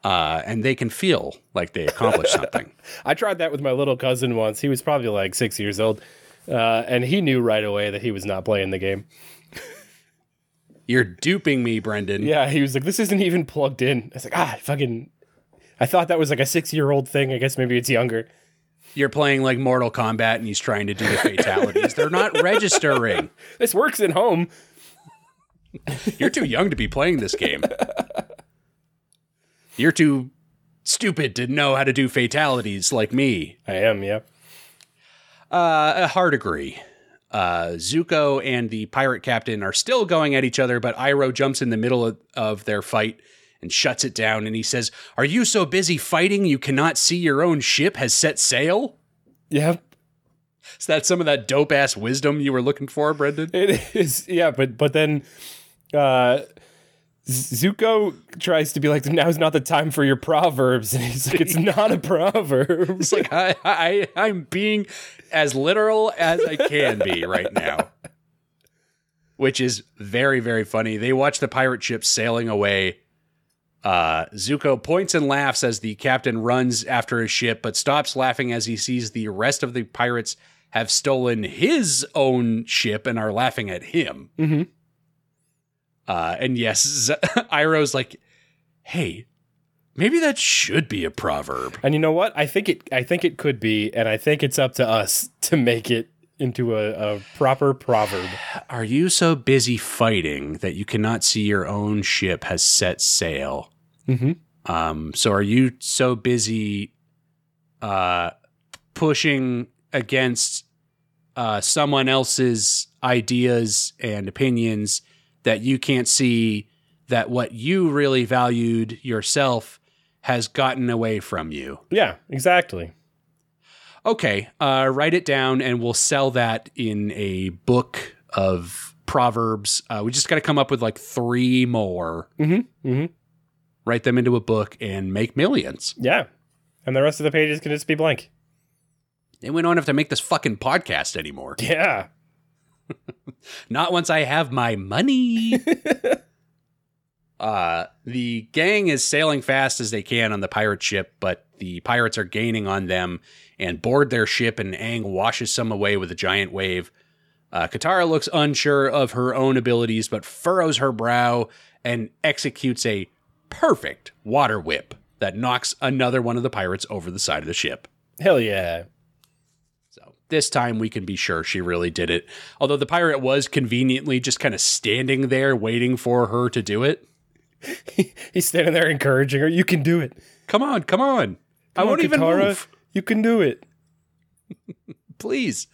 Uh, and they can feel like they accomplished something. I tried that with my little cousin once. He was probably like six years old, uh, and he knew right away that he was not playing the game. You're duping me, Brendan. Yeah, he was like, "This isn't even plugged in." I was like, "Ah, fucking." I thought that was like a six-year-old thing. I guess maybe it's younger. You're playing like Mortal Kombat, and he's trying to do the fatalities. They're not registering. This works at home. You're too young to be playing this game. You're too stupid to know how to do fatalities like me. I am, yeah. Uh, a hard agree. Uh, Zuko and the pirate captain are still going at each other, but Iroh jumps in the middle of, of their fight and shuts it down. And he says, Are you so busy fighting you cannot see your own ship has set sail? Yep. Is that some of that dope ass wisdom you were looking for, Brendan? It is, yeah, but but then uh Zuko tries to be like, now's not the time for your proverbs, and he's like, it's not a proverb. It's like I, I I'm being as literal as I can be right now. Which is very, very funny. They watch the pirate ship sailing away. Uh, Zuko points and laughs as the captain runs after his ship, but stops laughing as he sees the rest of the pirates have stolen his own ship and are laughing at him. Mm-hmm. Uh, and yes, Z- Iroh's like, "Hey, maybe that should be a proverb." And you know what? I think it I think it could be, and I think it's up to us to make it into a, a proper proverb. Are you so busy fighting that you cannot see your own ship has set sail? Mm-hmm. Um, so are you so busy uh, pushing against uh, someone else's ideas and opinions that you can't see that what you really valued yourself has gotten away from you? Yeah, exactly. Okay, uh, write it down and we'll sell that in a book of proverbs. Uh, we just got to come up with like three more, Mm-hmm. Mm-hmm. write them into a book, and make millions. Yeah. And the rest of the pages can just be blank. And we don't have to make this fucking podcast anymore. Yeah. Not once I have my money. uh, the gang is sailing fast as they can on the pirate ship, but the pirates are gaining on them and board their ship, and Aang washes some away with a giant wave. Uh, Katara looks unsure of her own abilities, but furrows her brow and executes a perfect water whip that knocks another one of the pirates over the side of the ship. Hell yeah. This time we can be sure she really did it. Although the pirate was conveniently just kind of standing there waiting for her to do it. He's standing there encouraging her. You can do it. Come on, come on. I Come on, won't even Katara. move. You can do it. Please.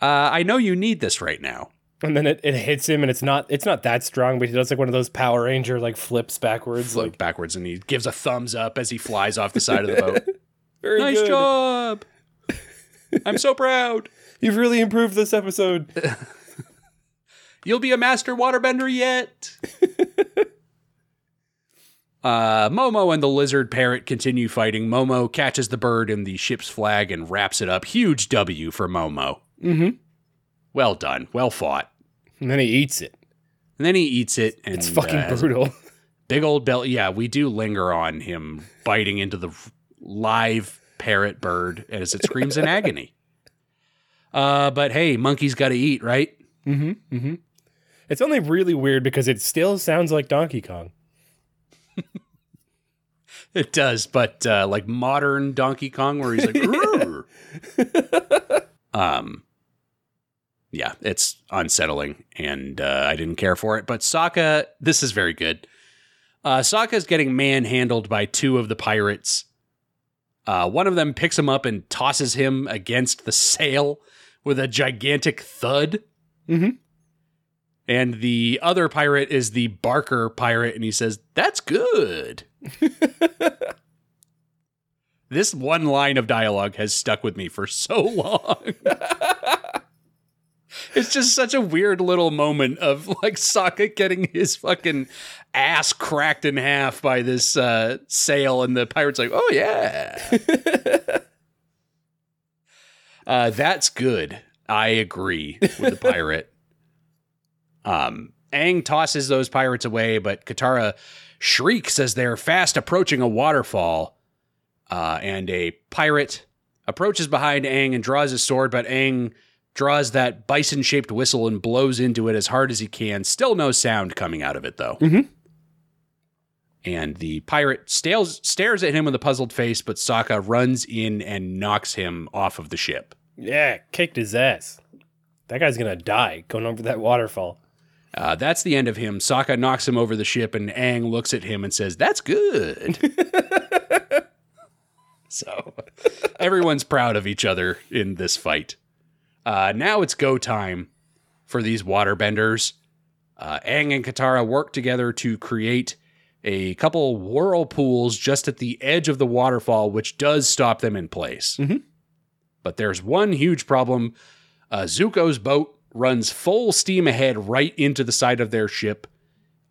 Uh, I know you need this right now. And then it, it hits him, and it's not it's not that strong, but he does like one of those Power Ranger like flips backwards. Float Like backwards and he gives a thumbs up as he flies off the side of the boat. very nice good. job. I'm so proud. You've really improved this episode. You'll be a master waterbender yet. uh, Momo and the lizard parrot continue fighting. Momo catches the bird in the ship's flag and wraps it up. Huge W for Momo. mm-hmm. Well done. Well fought. And then he eats it. And then he eats it, and It's fucking uh, brutal. Big old belly. Yeah, we do linger on him biting into the live parrot bird as it screams in agony. Uh, but hey, monkeys got to eat, right? Mm-hmm. Mm-hmm. It's only really weird because it still sounds like Donkey Kong. It does, but uh, like modern Donkey Kong, where he's like, um, yeah, it's unsettling, and uh, I didn't care for it. But Sokka, this is very good. Uh, Sokka's getting manhandled by two of the pirates. Uh, one of them picks him up and tosses him against the sail with a gigantic thud. Mhm. And the other pirate is the Barker pirate, and he says, That's good. this one line of dialogue has stuck with me for so long. it's just such a weird little moment of like Sokka getting his fucking ass cracked in half by this uh, sail, and the pirate's like, "Oh yeah, uh, that's good." I agree with the pirate. um, Aang tosses those pirates away, but Katara shrieks as they're fast approaching a waterfall. Uh, and a pirate approaches behind Aang and draws his sword, but Aang draws that bison shaped whistle and blows into it as hard as he can. Still no sound coming out of it, though. Mhm. And the pirate stares, stares at him with a puzzled face, but Sokka runs in and knocks him off of the ship. Yeah, kicked his ass. That guy's gonna die going over that waterfall. Uh, that's the end of him. Sokka knocks him over the ship, and Aang looks at him and says, That's good. so everyone's proud of each other in this fight. Uh, now it's go time for these waterbenders. Uh, Aang and Katara work together to create a couple whirlpools just at the edge of the waterfall, which does stop them in place. Mhm. But there's one huge problem. Uh, Zuko's boat runs full steam ahead right into the side of their ship.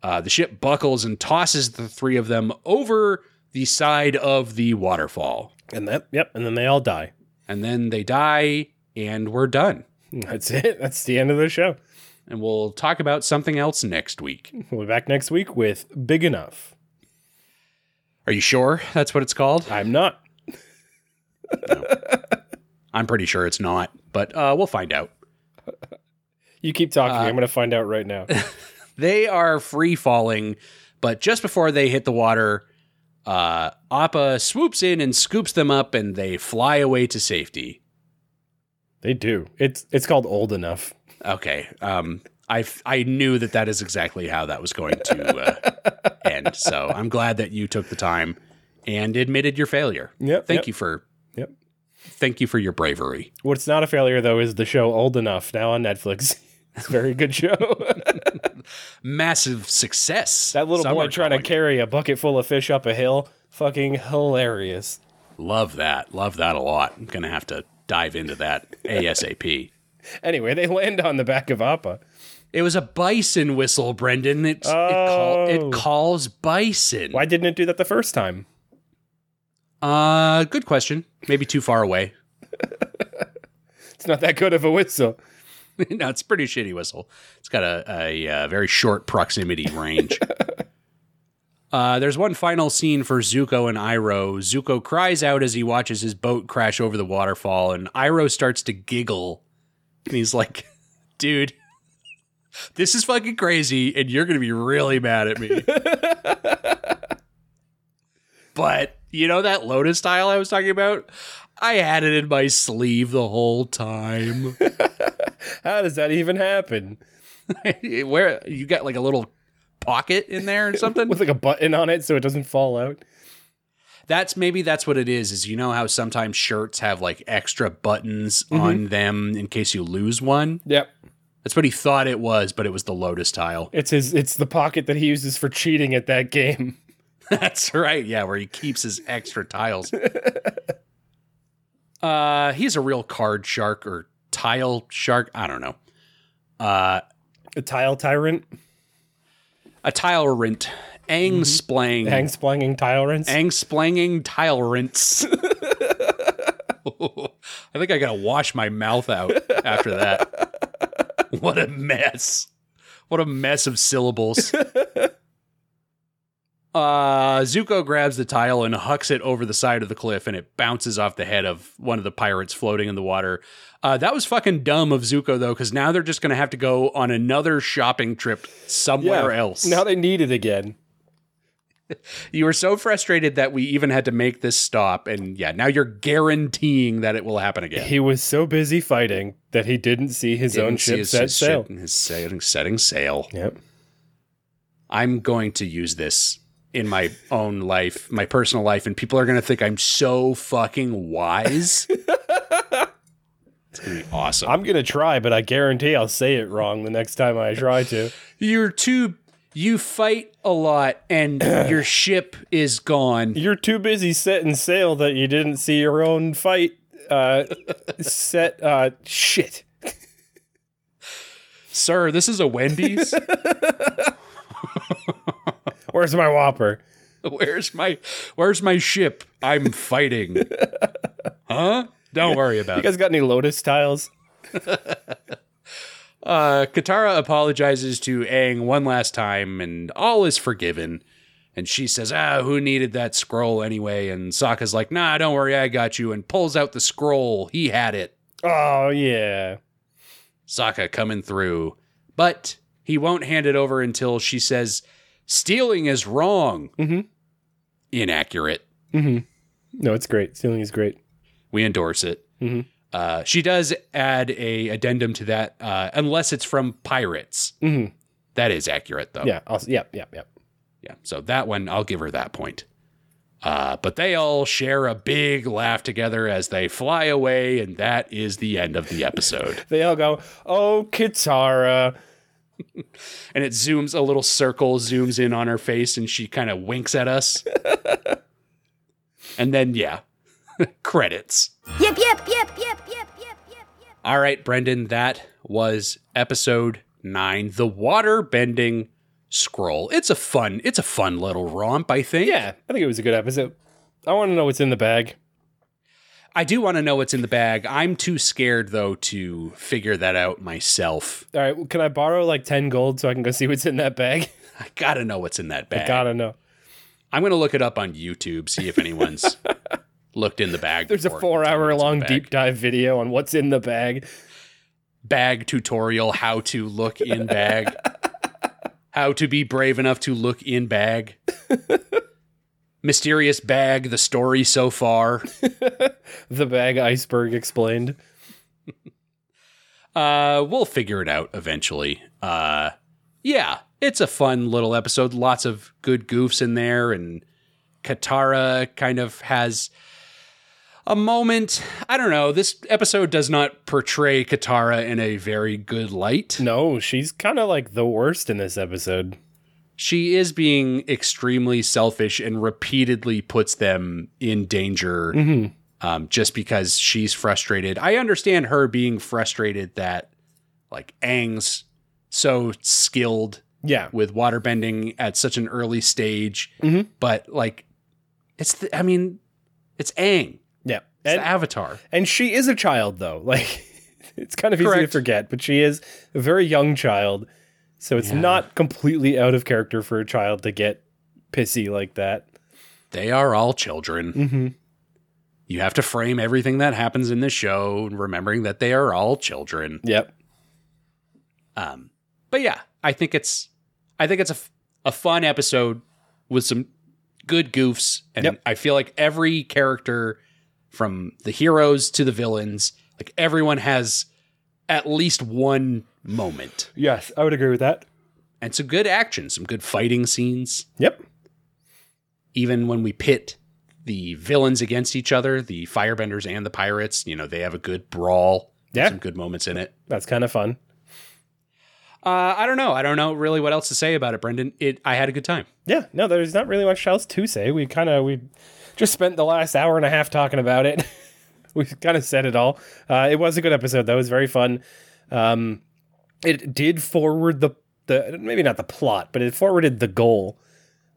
Uh, the ship buckles and tosses the three of them over the side of the waterfall. And that, yep, and then they all die. And then they die, and we're done. That's it. That's the end of the show. And we'll talk about something else next week. We'll be back next week with Big Enough. Are you sure that's what it's called? I'm not. I'm pretty sure it's not, but uh, we'll find out. You keep talking. Uh, I'm going to find out right now. They are free falling, but just before they hit the water, uh, Appa swoops in and scoops them up, and they fly away to safety. They do. It's it's called Old Enough. Okay. Um, I I knew that that is exactly how that was going to uh, end. So I'm glad that you took the time and admitted your failure. Yep, Thank yep. you for Yep. thank you for your bravery. What's not a failure though is the show Old Enough now on Netflix. It's a very good show. Massive success. that little Some boy trying to it. carry a bucket full of fish up a hill, fucking hilarious. Love that. Love that a lot. I'm gonna have to dive into that ASAP. Anyway, they land on the back of Appa. It was a bison whistle, Brendan. It's, it, call, Oh. it calls bison. Why didn't it do that the first time? Uh, good question. Maybe too far away. It's not that good of a whistle. no, it's a pretty shitty whistle. It's got a, a, uh very short proximity range. uh, there's one final scene for Zuko and Iroh. Zuko cries out as he watches his boat crash over the waterfall, and Iroh starts to giggle. And he's like, dude, this is fucking crazy, and you're going to be really mad at me. but you know that Lotus tile I was talking about? I had it in my sleeve the whole time. How does that even happen? Where you got like a little pocket in there or something? With like a button on it so it doesn't fall out. that's maybe that's what it is. Is you know how sometimes shirts have like extra buttons on them in case you lose one. Yep. That's what he thought it was, but it was the lotus tile. It's his it's the pocket that he uses for cheating at that game. That's right. Yeah, where he keeps his extra tiles. uh, he's a real card shark or tile shark. I don't know. Uh, A tile tyrant. A tile rent. Ang splang. Ang splanging tyrants. Ang splanging tile rinse. I think I gotta wash my mouth out after that. What a mess. What a mess of syllables. Uh, Zuko grabs the tile and hucks it over the side of the cliff, and it bounces off the head of one of the pirates floating in the water. Uh, that was fucking dumb of Zuko, though, because now they're just going to have to go on another shopping trip somewhere else. Now they need it again. You were so frustrated that we even had to make this stop, and yeah, now you're guaranteeing that it will happen again. He was so busy fighting that he didn't see his own Didn't see ship his- set his sail. ship- his setting, setting sail. Yep. I'm going to use this in my own life, my personal life, and people are gonna think I'm so fucking wise. it's gonna be awesome. I'm gonna try, but I guarantee I'll say it wrong the next time I try to. You're too. You fight a lot, and your ship is gone. You're too busy setting sail that you didn't see your own fight uh, set. Uh, shit. Sir, this is a Wendy's. Where's my Whopper? Where's my Where's my ship? I'm fighting. Huh? Don't worry about You it. You guys got any Lotus tiles? Uh, Katara apologizes to Aang one last time, and all is forgiven. And she says, "Ah, who needed that scroll anyway?" And Sokka's like, "Nah, don't worry, I got you." And pulls out the scroll. He had it. Oh yeah. Sokka coming through, but he won't hand it over until she says, "Stealing is wrong." Mhm. Inaccurate. No, it's great. Stealing is great. We endorse it. Mhm. Uh, she does add a addendum to that, uh, unless it's from pirates. Mhm. That is accurate, though. Yeah. I'll, yep. Yep. Yep. Yeah. So that one, I'll give her that point. Uh, but they all share a big laugh together as they fly away, and that is the end of the episode. They all go, "Oh, Katara." and it zooms, a little circle zooms in on her face, and she kind of winks at us. and then, yeah, credits. Yep, yep, yep, yep, yep, yep, yep, yep. All right, Brendan, that was episode nine, the water bending scroll. It's a fun, it's a fun little romp, I think. Yeah, I think it was a good episode. I want to know what's in the bag. I do want to know what's in the bag. I'm too scared though to figure that out myself. All right, well, can I borrow like ten gold so I can go see what's in that bag? I gotta know what's in that bag. I gotta know. I'm gonna look it up on YouTube, see if anyone's looked in the bag. There's a before and tell me four-hour what's in the long deep dive video on what's in the bag. bag tutorial: how to look in bag, how to be brave enough to look in bag. Mysterious bag. The story so far. The bag iceberg explained. Uh, we'll figure it out eventually. Uh, yeah, it's a fun little episode. Lots of good goofs in there, and Katara kind of has a moment. I don't know. This episode does not portray Katara in a very good light. No, she's kind of like the worst in this episode. She is being extremely selfish and repeatedly puts them in danger um, just because she's frustrated. I understand her being frustrated that like Aang's so skilled Yeah, with waterbending at such an early stage, Mhm. but like it's the, I mean it's Aang, yeah, it's and, Avatar. and she is a child though. Like it's kind of easy to forget, but she is a very young child, so it's Yeah. not completely out of character for a child to get pissy like that. They are all children. Mm-hmm. You have to frame everything that happens in the show, remembering that they are all children. Yep. Um, but yeah, I think it's I think it's a, f- a fun episode with some good goofs, and Yep. I feel like every character from the heroes to the villains, like everyone has at least one moment Yes, I would agree with that. and some good action, some good fighting scenes. Yep. Even when we pit the villains against each other, the firebenders and the pirates, you know, they have a good brawl. Yeah. Some good moments in it. That's kind of fun. Uh, I don't know. I don't know really what else to say about it, Brendan. It I had a good time. Yeah, no, there's not really much else to say. We kind of we just spent the last hour and a half talking about it. we kind of said it all. Uh, it was a good episode though. It was very fun. Um, it did forward the the maybe not the plot, but it forwarded the goal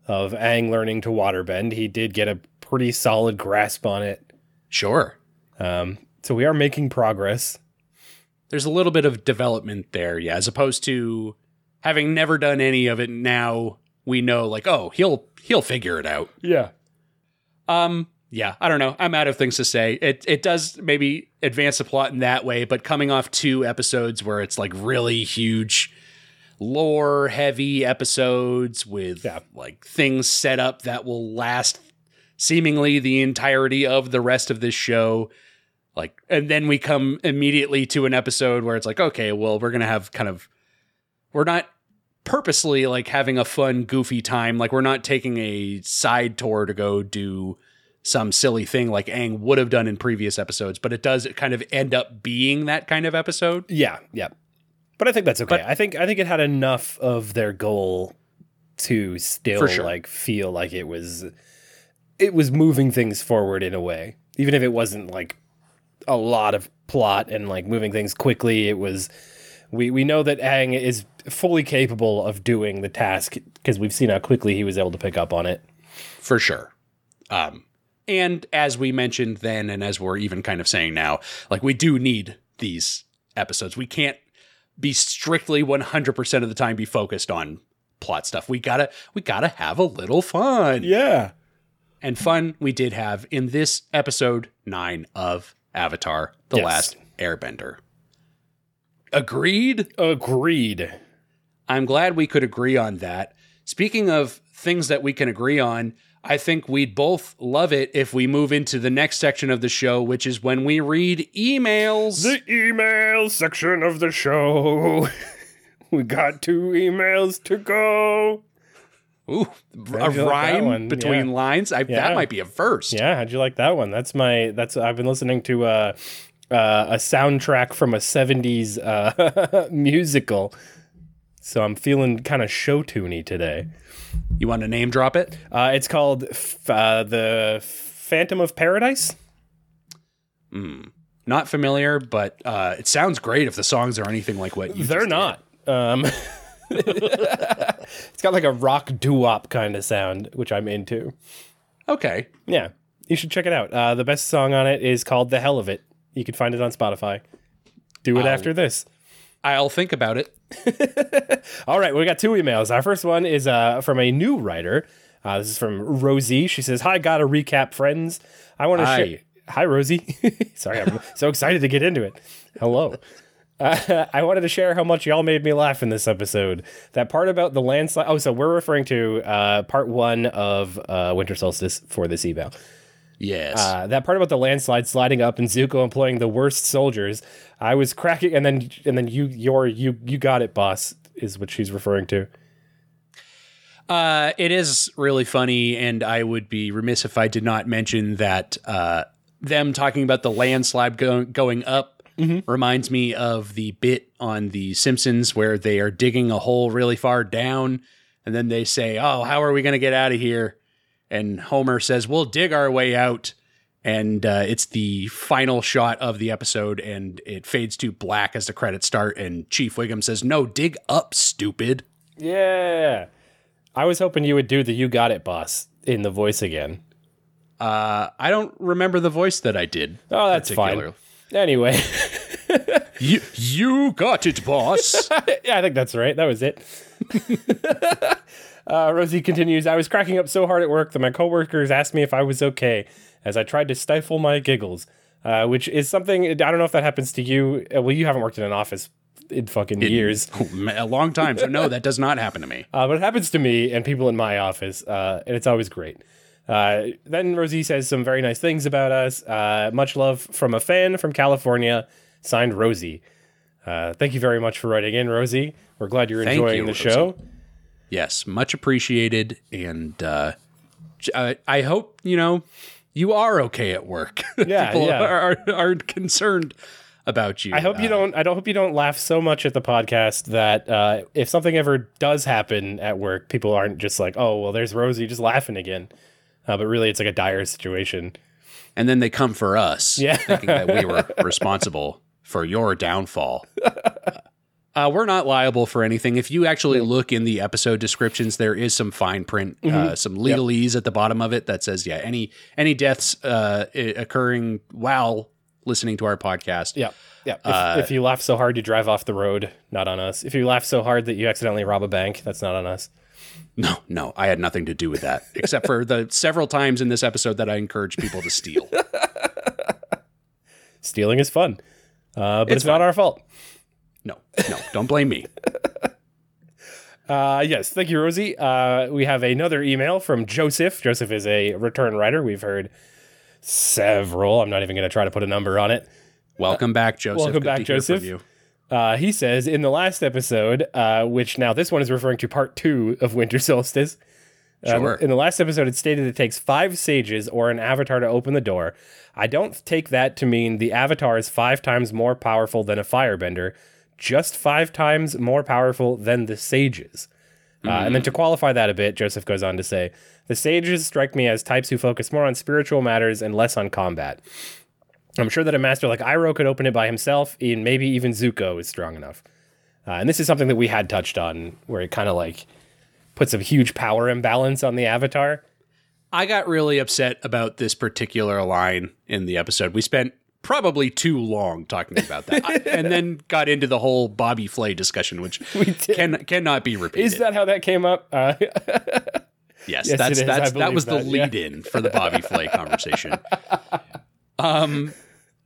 of Aang learning to waterbend. He did get a pretty solid grasp on it. Sure. Um, so we are making progress. there's a little bit of development there, yeah, as opposed to having never done any of it now we know like, oh, he'll he'll figure it out. Yeah. Um yeah, I don't know. I'm out of things to say. It it does maybe advance the plot in that way, but coming off two episodes where it's like really huge lore heavy episodes with Yeah. like things set up that will last seemingly the entirety of the rest of this show. Like and then we come immediately to an episode where it's like, okay, well, we're going to have kind of we're not purposely like having a fun, goofy time. Like we're not taking a side tour to go do some silly thing like Aang would have done in previous episodes, but it does kind of end up being that kind of episode. Yeah, yeah. But I think that's okay. I think I think it had enough of their goal to still sure. like feel like it was it was moving things forward in a way. Even if it wasn't like a lot of plot and like moving things quickly, it was we we know that Aang is fully capable of doing the task because we've seen how quickly he was able to pick up on it. for sure. Um, and as we mentioned then, and as we're even kind of saying now, like we do need these episodes. We can't be strictly 100% of the time be focused on plot stuff. We gotta, we gotta have a little fun. Yeah. And fun we did have in this episode nine of Avatar: The Yes. Last Airbender. Agreed. Agreed. I'm glad we could agree on that. Speaking of things that we can agree on, I think we'd both love it if we move into the next section of the show, which is when we read emails. The email section of the show. we got two emails to go. Ooh, a you like rhyme between Yeah. lines. I, Yeah. That might be a first. Yeah, how'd you like that one? That's my that's I've been listening to uh, uh, a soundtrack from a 70s uh, musical. So I'm feeling kind of show tuney today. You want to name drop it? Uh, it's called f- uh, the Phantom of Paradise. Not familiar, but uh, it sounds great if the songs are anything like what you They're not. Um, it's got like a rock doo-wop kind of sound, which I'm into. Okay. Yeah, you should check it out. Uh, the best song on it is called "The Hell of It." You can find it on Spotify. Do it after this. I'll think about it. All right, we got two emails. Our first one is uh, from a new writer. Uh, this is from Rosie. She says, "Hi, gotta recap, friends. I want to share." Hi, Rosie. Sorry, I'm so excited to get into it. Hello. Uh, I wanted to share how much y'all made me laugh in this episode. That part about the landslide. Oh, so we're referring to uh, part one of uh, Winter Solstice for this email. Yes. Uh, that part about the landslide sliding up and Zuko employing the worst soldiers, I was cracking, and then and then you your you you got it, boss, is what she's referring to. Uh, it is really funny, and I would be remiss if I did not mention that uh, them talking about the landslide go- going up reminds me of the bit on The Simpsons where they are digging a hole really far down, and then they say, "Oh, how are we going to get out of here?" And Homer says, "We'll dig our way out." And uh, it's the final shot of the episode, and it fades to black as the credits start. And Chief Wiggum says, "No, dig up, stupid." Yeah, I was hoping you would do the "You Got It, boss" in the voice again. Uh, I don't remember the voice that I did. Oh, that's fine. Anyway, You, you got it, boss. yeah, I think that's right. That was it. uh, Rosie continues. I was cracking up so hard at work that my coworkers asked me if I was okay as I tried to stifle my giggles, uh, which is something I don't know if that happens to you. Uh, well, you haven't worked in an office in fucking years, a long time. So no, that does not happen to me. uh, but it happens to me and people in my office, uh, and it's always great. Uh, then Rosie says some very nice things about us. Uh, much love from a fan from California, signed Rosie. Uh, thank you very much for writing in, Rosie. We're glad you're Thank enjoying you, the Rosie. show. Yes, much appreciated, and uh, I hope you know you are okay at work. Yeah, People yeah. Are, are are concerned about you. I hope you Uh, don't. I don't hope you don't laugh so much at the podcast that uh, if something ever does happen at work, people aren't just like, "Oh, well, there's Rosie just laughing again," uh, but really, it's like a dire situation. And then they come for us, Yeah. thinking that we were responsible for your downfall. Uh, we're not liable for anything. If you actually look in the episode descriptions, there is some fine print, Mm-hmm. uh, some legalese at the bottom of it that says, "Yeah, any any deaths uh, occurring while listening to our podcast, Yeah, yeah. If, Uh, if you laugh so hard you drive off the road, not on us. If you laugh so hard that you accidentally rob a bank, that's not on us. No, no, I had nothing to do with that, except for the several times in this episode that I encourage people to steal. Stealing is fun, uh, but it's, It's not fun. our fault. No, don't blame me. Uh, yes, thank you, Rosie. Uh, we have another email from Joseph. Joseph is a return writer. We've heard several. I'm not even going to try to put a number on it. Welcome back, Joseph. welcome Good back, to hear from Joseph. Uh, he says in the last episode, uh, which now this one is referring to part two of Winter Solstice. Um, Sure. in the last episode, it stated it takes five sages or an avatar to open the door. I don't take that to mean the avatar is five times more powerful than a firebender, just five times more powerful than the sages. Uh, and then to qualify that a bit, Joseph goes on to say, The sages strike me as types who focus more on spiritual matters and less on combat. I'm sure that a master like Iroh could open it by himself, and maybe even Zuko is strong enough. Uh, and this is something that we had touched on, where it kind of like puts a huge power imbalance on the Avatar. I got really upset about this particular line in the episode. We spent probably too long talking about that, I- and then got into the whole Bobby Flay discussion, which can cannot be repeated. Is that how that came up? Uh, yes, Yes, that's it is. I that's that was the that, yeah. lead in for the Bobby Flay conversation. Um,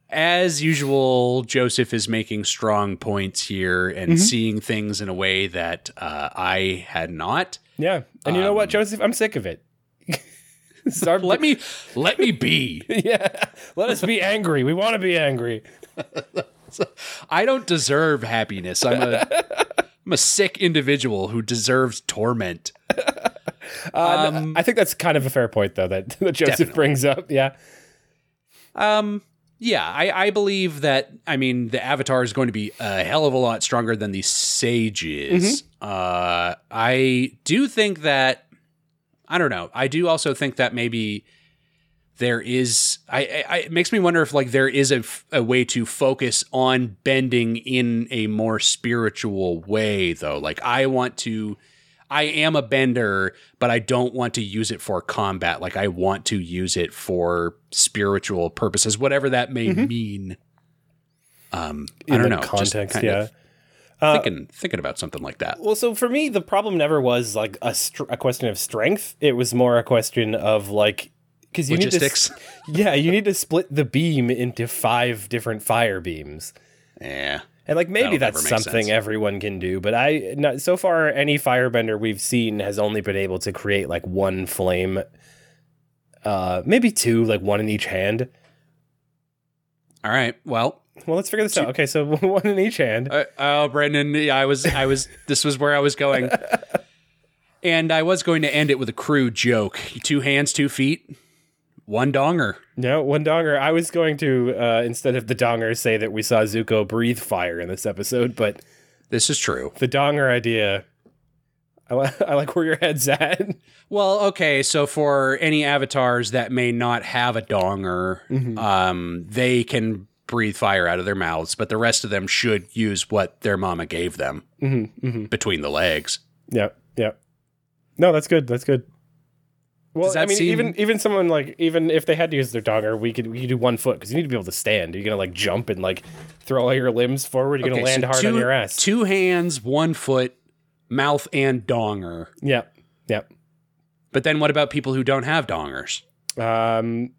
as usual, Joseph is making strong points here and Mm-hmm. seeing things in a way that uh, I had not. yeah. And you know what, Joseph? I'm sick of it. Start, Let me let me be. yeah. Let us be angry. We want to be angry. I don't deserve happiness. I'm a I'm a sick individual who deserves torment. Um, I think that's kind of a fair point, though, that, that Joseph Definitely. brings up. Yeah. Um, yeah, I, I believe that. I mean, the Avatar is going to be a hell of a lot stronger than the Sages. Uh, I do think that. I don't know. I do also think that maybe there is. I, I it makes me wonder if like there is a, f- a way to focus on bending in a more spiritual way, though. Like I want to. I am a bender, but I don't want to use it for combat. Like I want to use it for spiritual purposes, whatever that may mean. Um, I don't know. Context, yeah. of thinking thinking about something like that. Well, so for me, the problem never was like a, str- a question of strength. It was more a question of like because you Logistics. need to, yeah, you need to split the beam into five different fire beams, Yeah. and like maybe That'll that's something sense. everyone can do. But I, not, so far, any firebender we've seen has only been able to create like one flame, uh, maybe two, like one in each hand. All right. Well, Well, let's figure this out. Okay, so one in each hand. Uh, oh, Brendan, yeah, I was, I was, this was where I was going. And I was going to end it with a crude joke. Two hands, two feet, one donger. No, one donger. I was going to uh, instead of the donger say that we saw Zuko breathe fire in this episode, but This is true. the donger idea. I like where your head's at. Well, okay, so for any avatars that may not have a donger, Mm-hmm. um, they can breathe fire out of their mouths, but the rest of them should use what their mama gave them Mm-hmm, between the legs. Yep, yep. No, that's good. That's good. Well, I mean, seem- even even someone like even if they had to use their donger, we could we could do one foot because you need to be able to stand. You're gonna like jump and like throw all your limbs forward. You're Okay, gonna land so hard two, on your ass. Two hands, one foot, mouth, and donger. Yep, yep. But then what about people who don't have dongers? Um,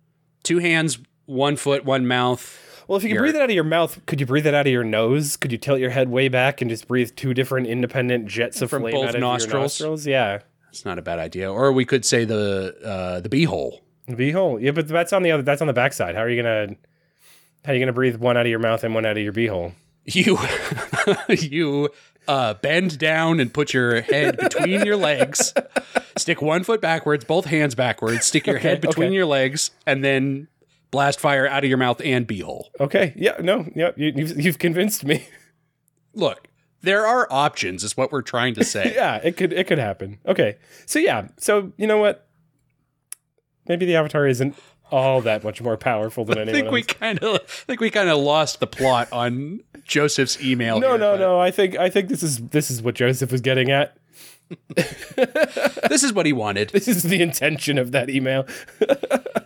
Two hands, one foot, one mouth. Well, if you could Your- breathe it out of your mouth, could you breathe it out of your nose? Could you tilt your head way back and just breathe two different independent jets of From flame both out of nostrils? your nostrils? Yeah. It's not a bad idea. Or we could say the uh, the beehole. The beehole. Yeah, but that's on the other that's on the backside. How are you gonna how are you gonna breathe one out of your mouth and one out of your beehole? You you uh, bend down and put your head between your legs. Stick one foot backwards, both hands backwards. Stick your head between okay. your legs, and then blast fire out of your mouth and beehole. Okay. Yeah, no, yeah, you, you've you've convinced me. Look, there are options. Is what we're trying to say. yeah, it could it could happen. Okay. So yeah, so you know what? Maybe the avatar isn't all that much more powerful than I anyone think we else. kind of I think we kind of lost the plot on Joseph's email. no, here, no, no. I think I think this is this is what Joseph was getting at. This is what he wanted. This is the intention of that email.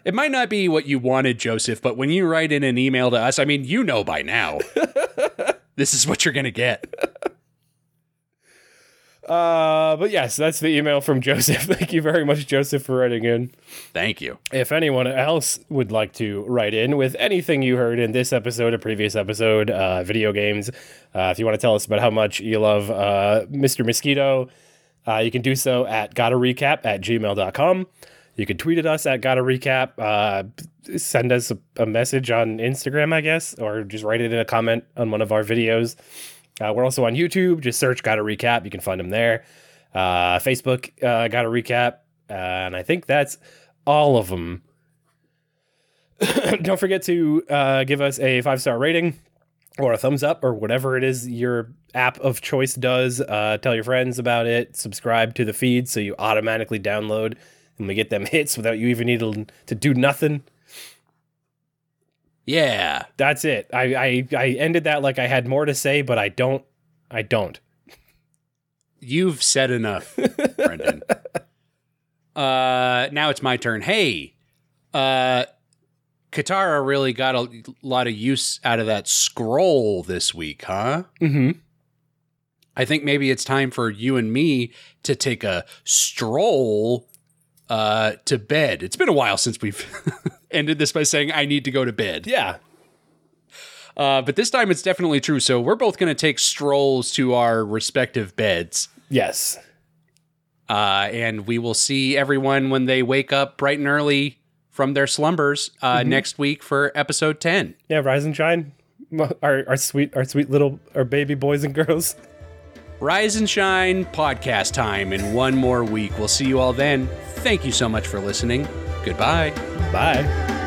It might not be what you wanted, Joseph, but when you write in an email to us, I mean, you know by now. this is what you're going to get. Uh, but yes, that's the email from Joseph. Thank you very much, Joseph, for writing in. Thank you. If anyone else would like to write in with anything you heard in this episode, a previous episode, uh, video games, uh, if you want to tell us about how much you love uh, Mr. Mosquito, uh, you can do so at gotta recap at gmail.com. You can tweet at us at gotta recap. Uh, send us a, a message on Instagram, I guess, or just write it in a comment on one of our videos. Uh, we're also on YouTube. Just search "Got to Recap." You can find them there. Uh, Facebook uh, "Got to Recap," uh, and I think that's all of them. Don't forget to uh, give us a five star rating or a thumbs up or whatever it is your app of choice does. Uh, tell your friends about it. Subscribe to the feed so you automatically download and we get them hits without you even needing to do nothing. Yeah. That's it. I, I I ended that like I had more to say, but I don't. I don't. You've said enough, Brendan. uh, now it's my turn. Hey, uh, Katara really got a lot of use out of that scroll this week, huh? Mm-hmm. I think maybe it's time for you and me to take a stroll uh, to bed. It's been a while since we've ended this by saying I need to go to bed. Yeah. Uh, but this time it's definitely true. So we're both going to take strolls to our respective beds. Yes. Uh, and we will see everyone when they wake up bright and early from their slumbers uh, next week for episode 10. Yeah. Rise and shine. Our, our sweet our sweet little our baby boys and girls. Rise and Shine podcast time in one more week. We'll see you all then. Thank you so much for listening. Goodbye. Bye.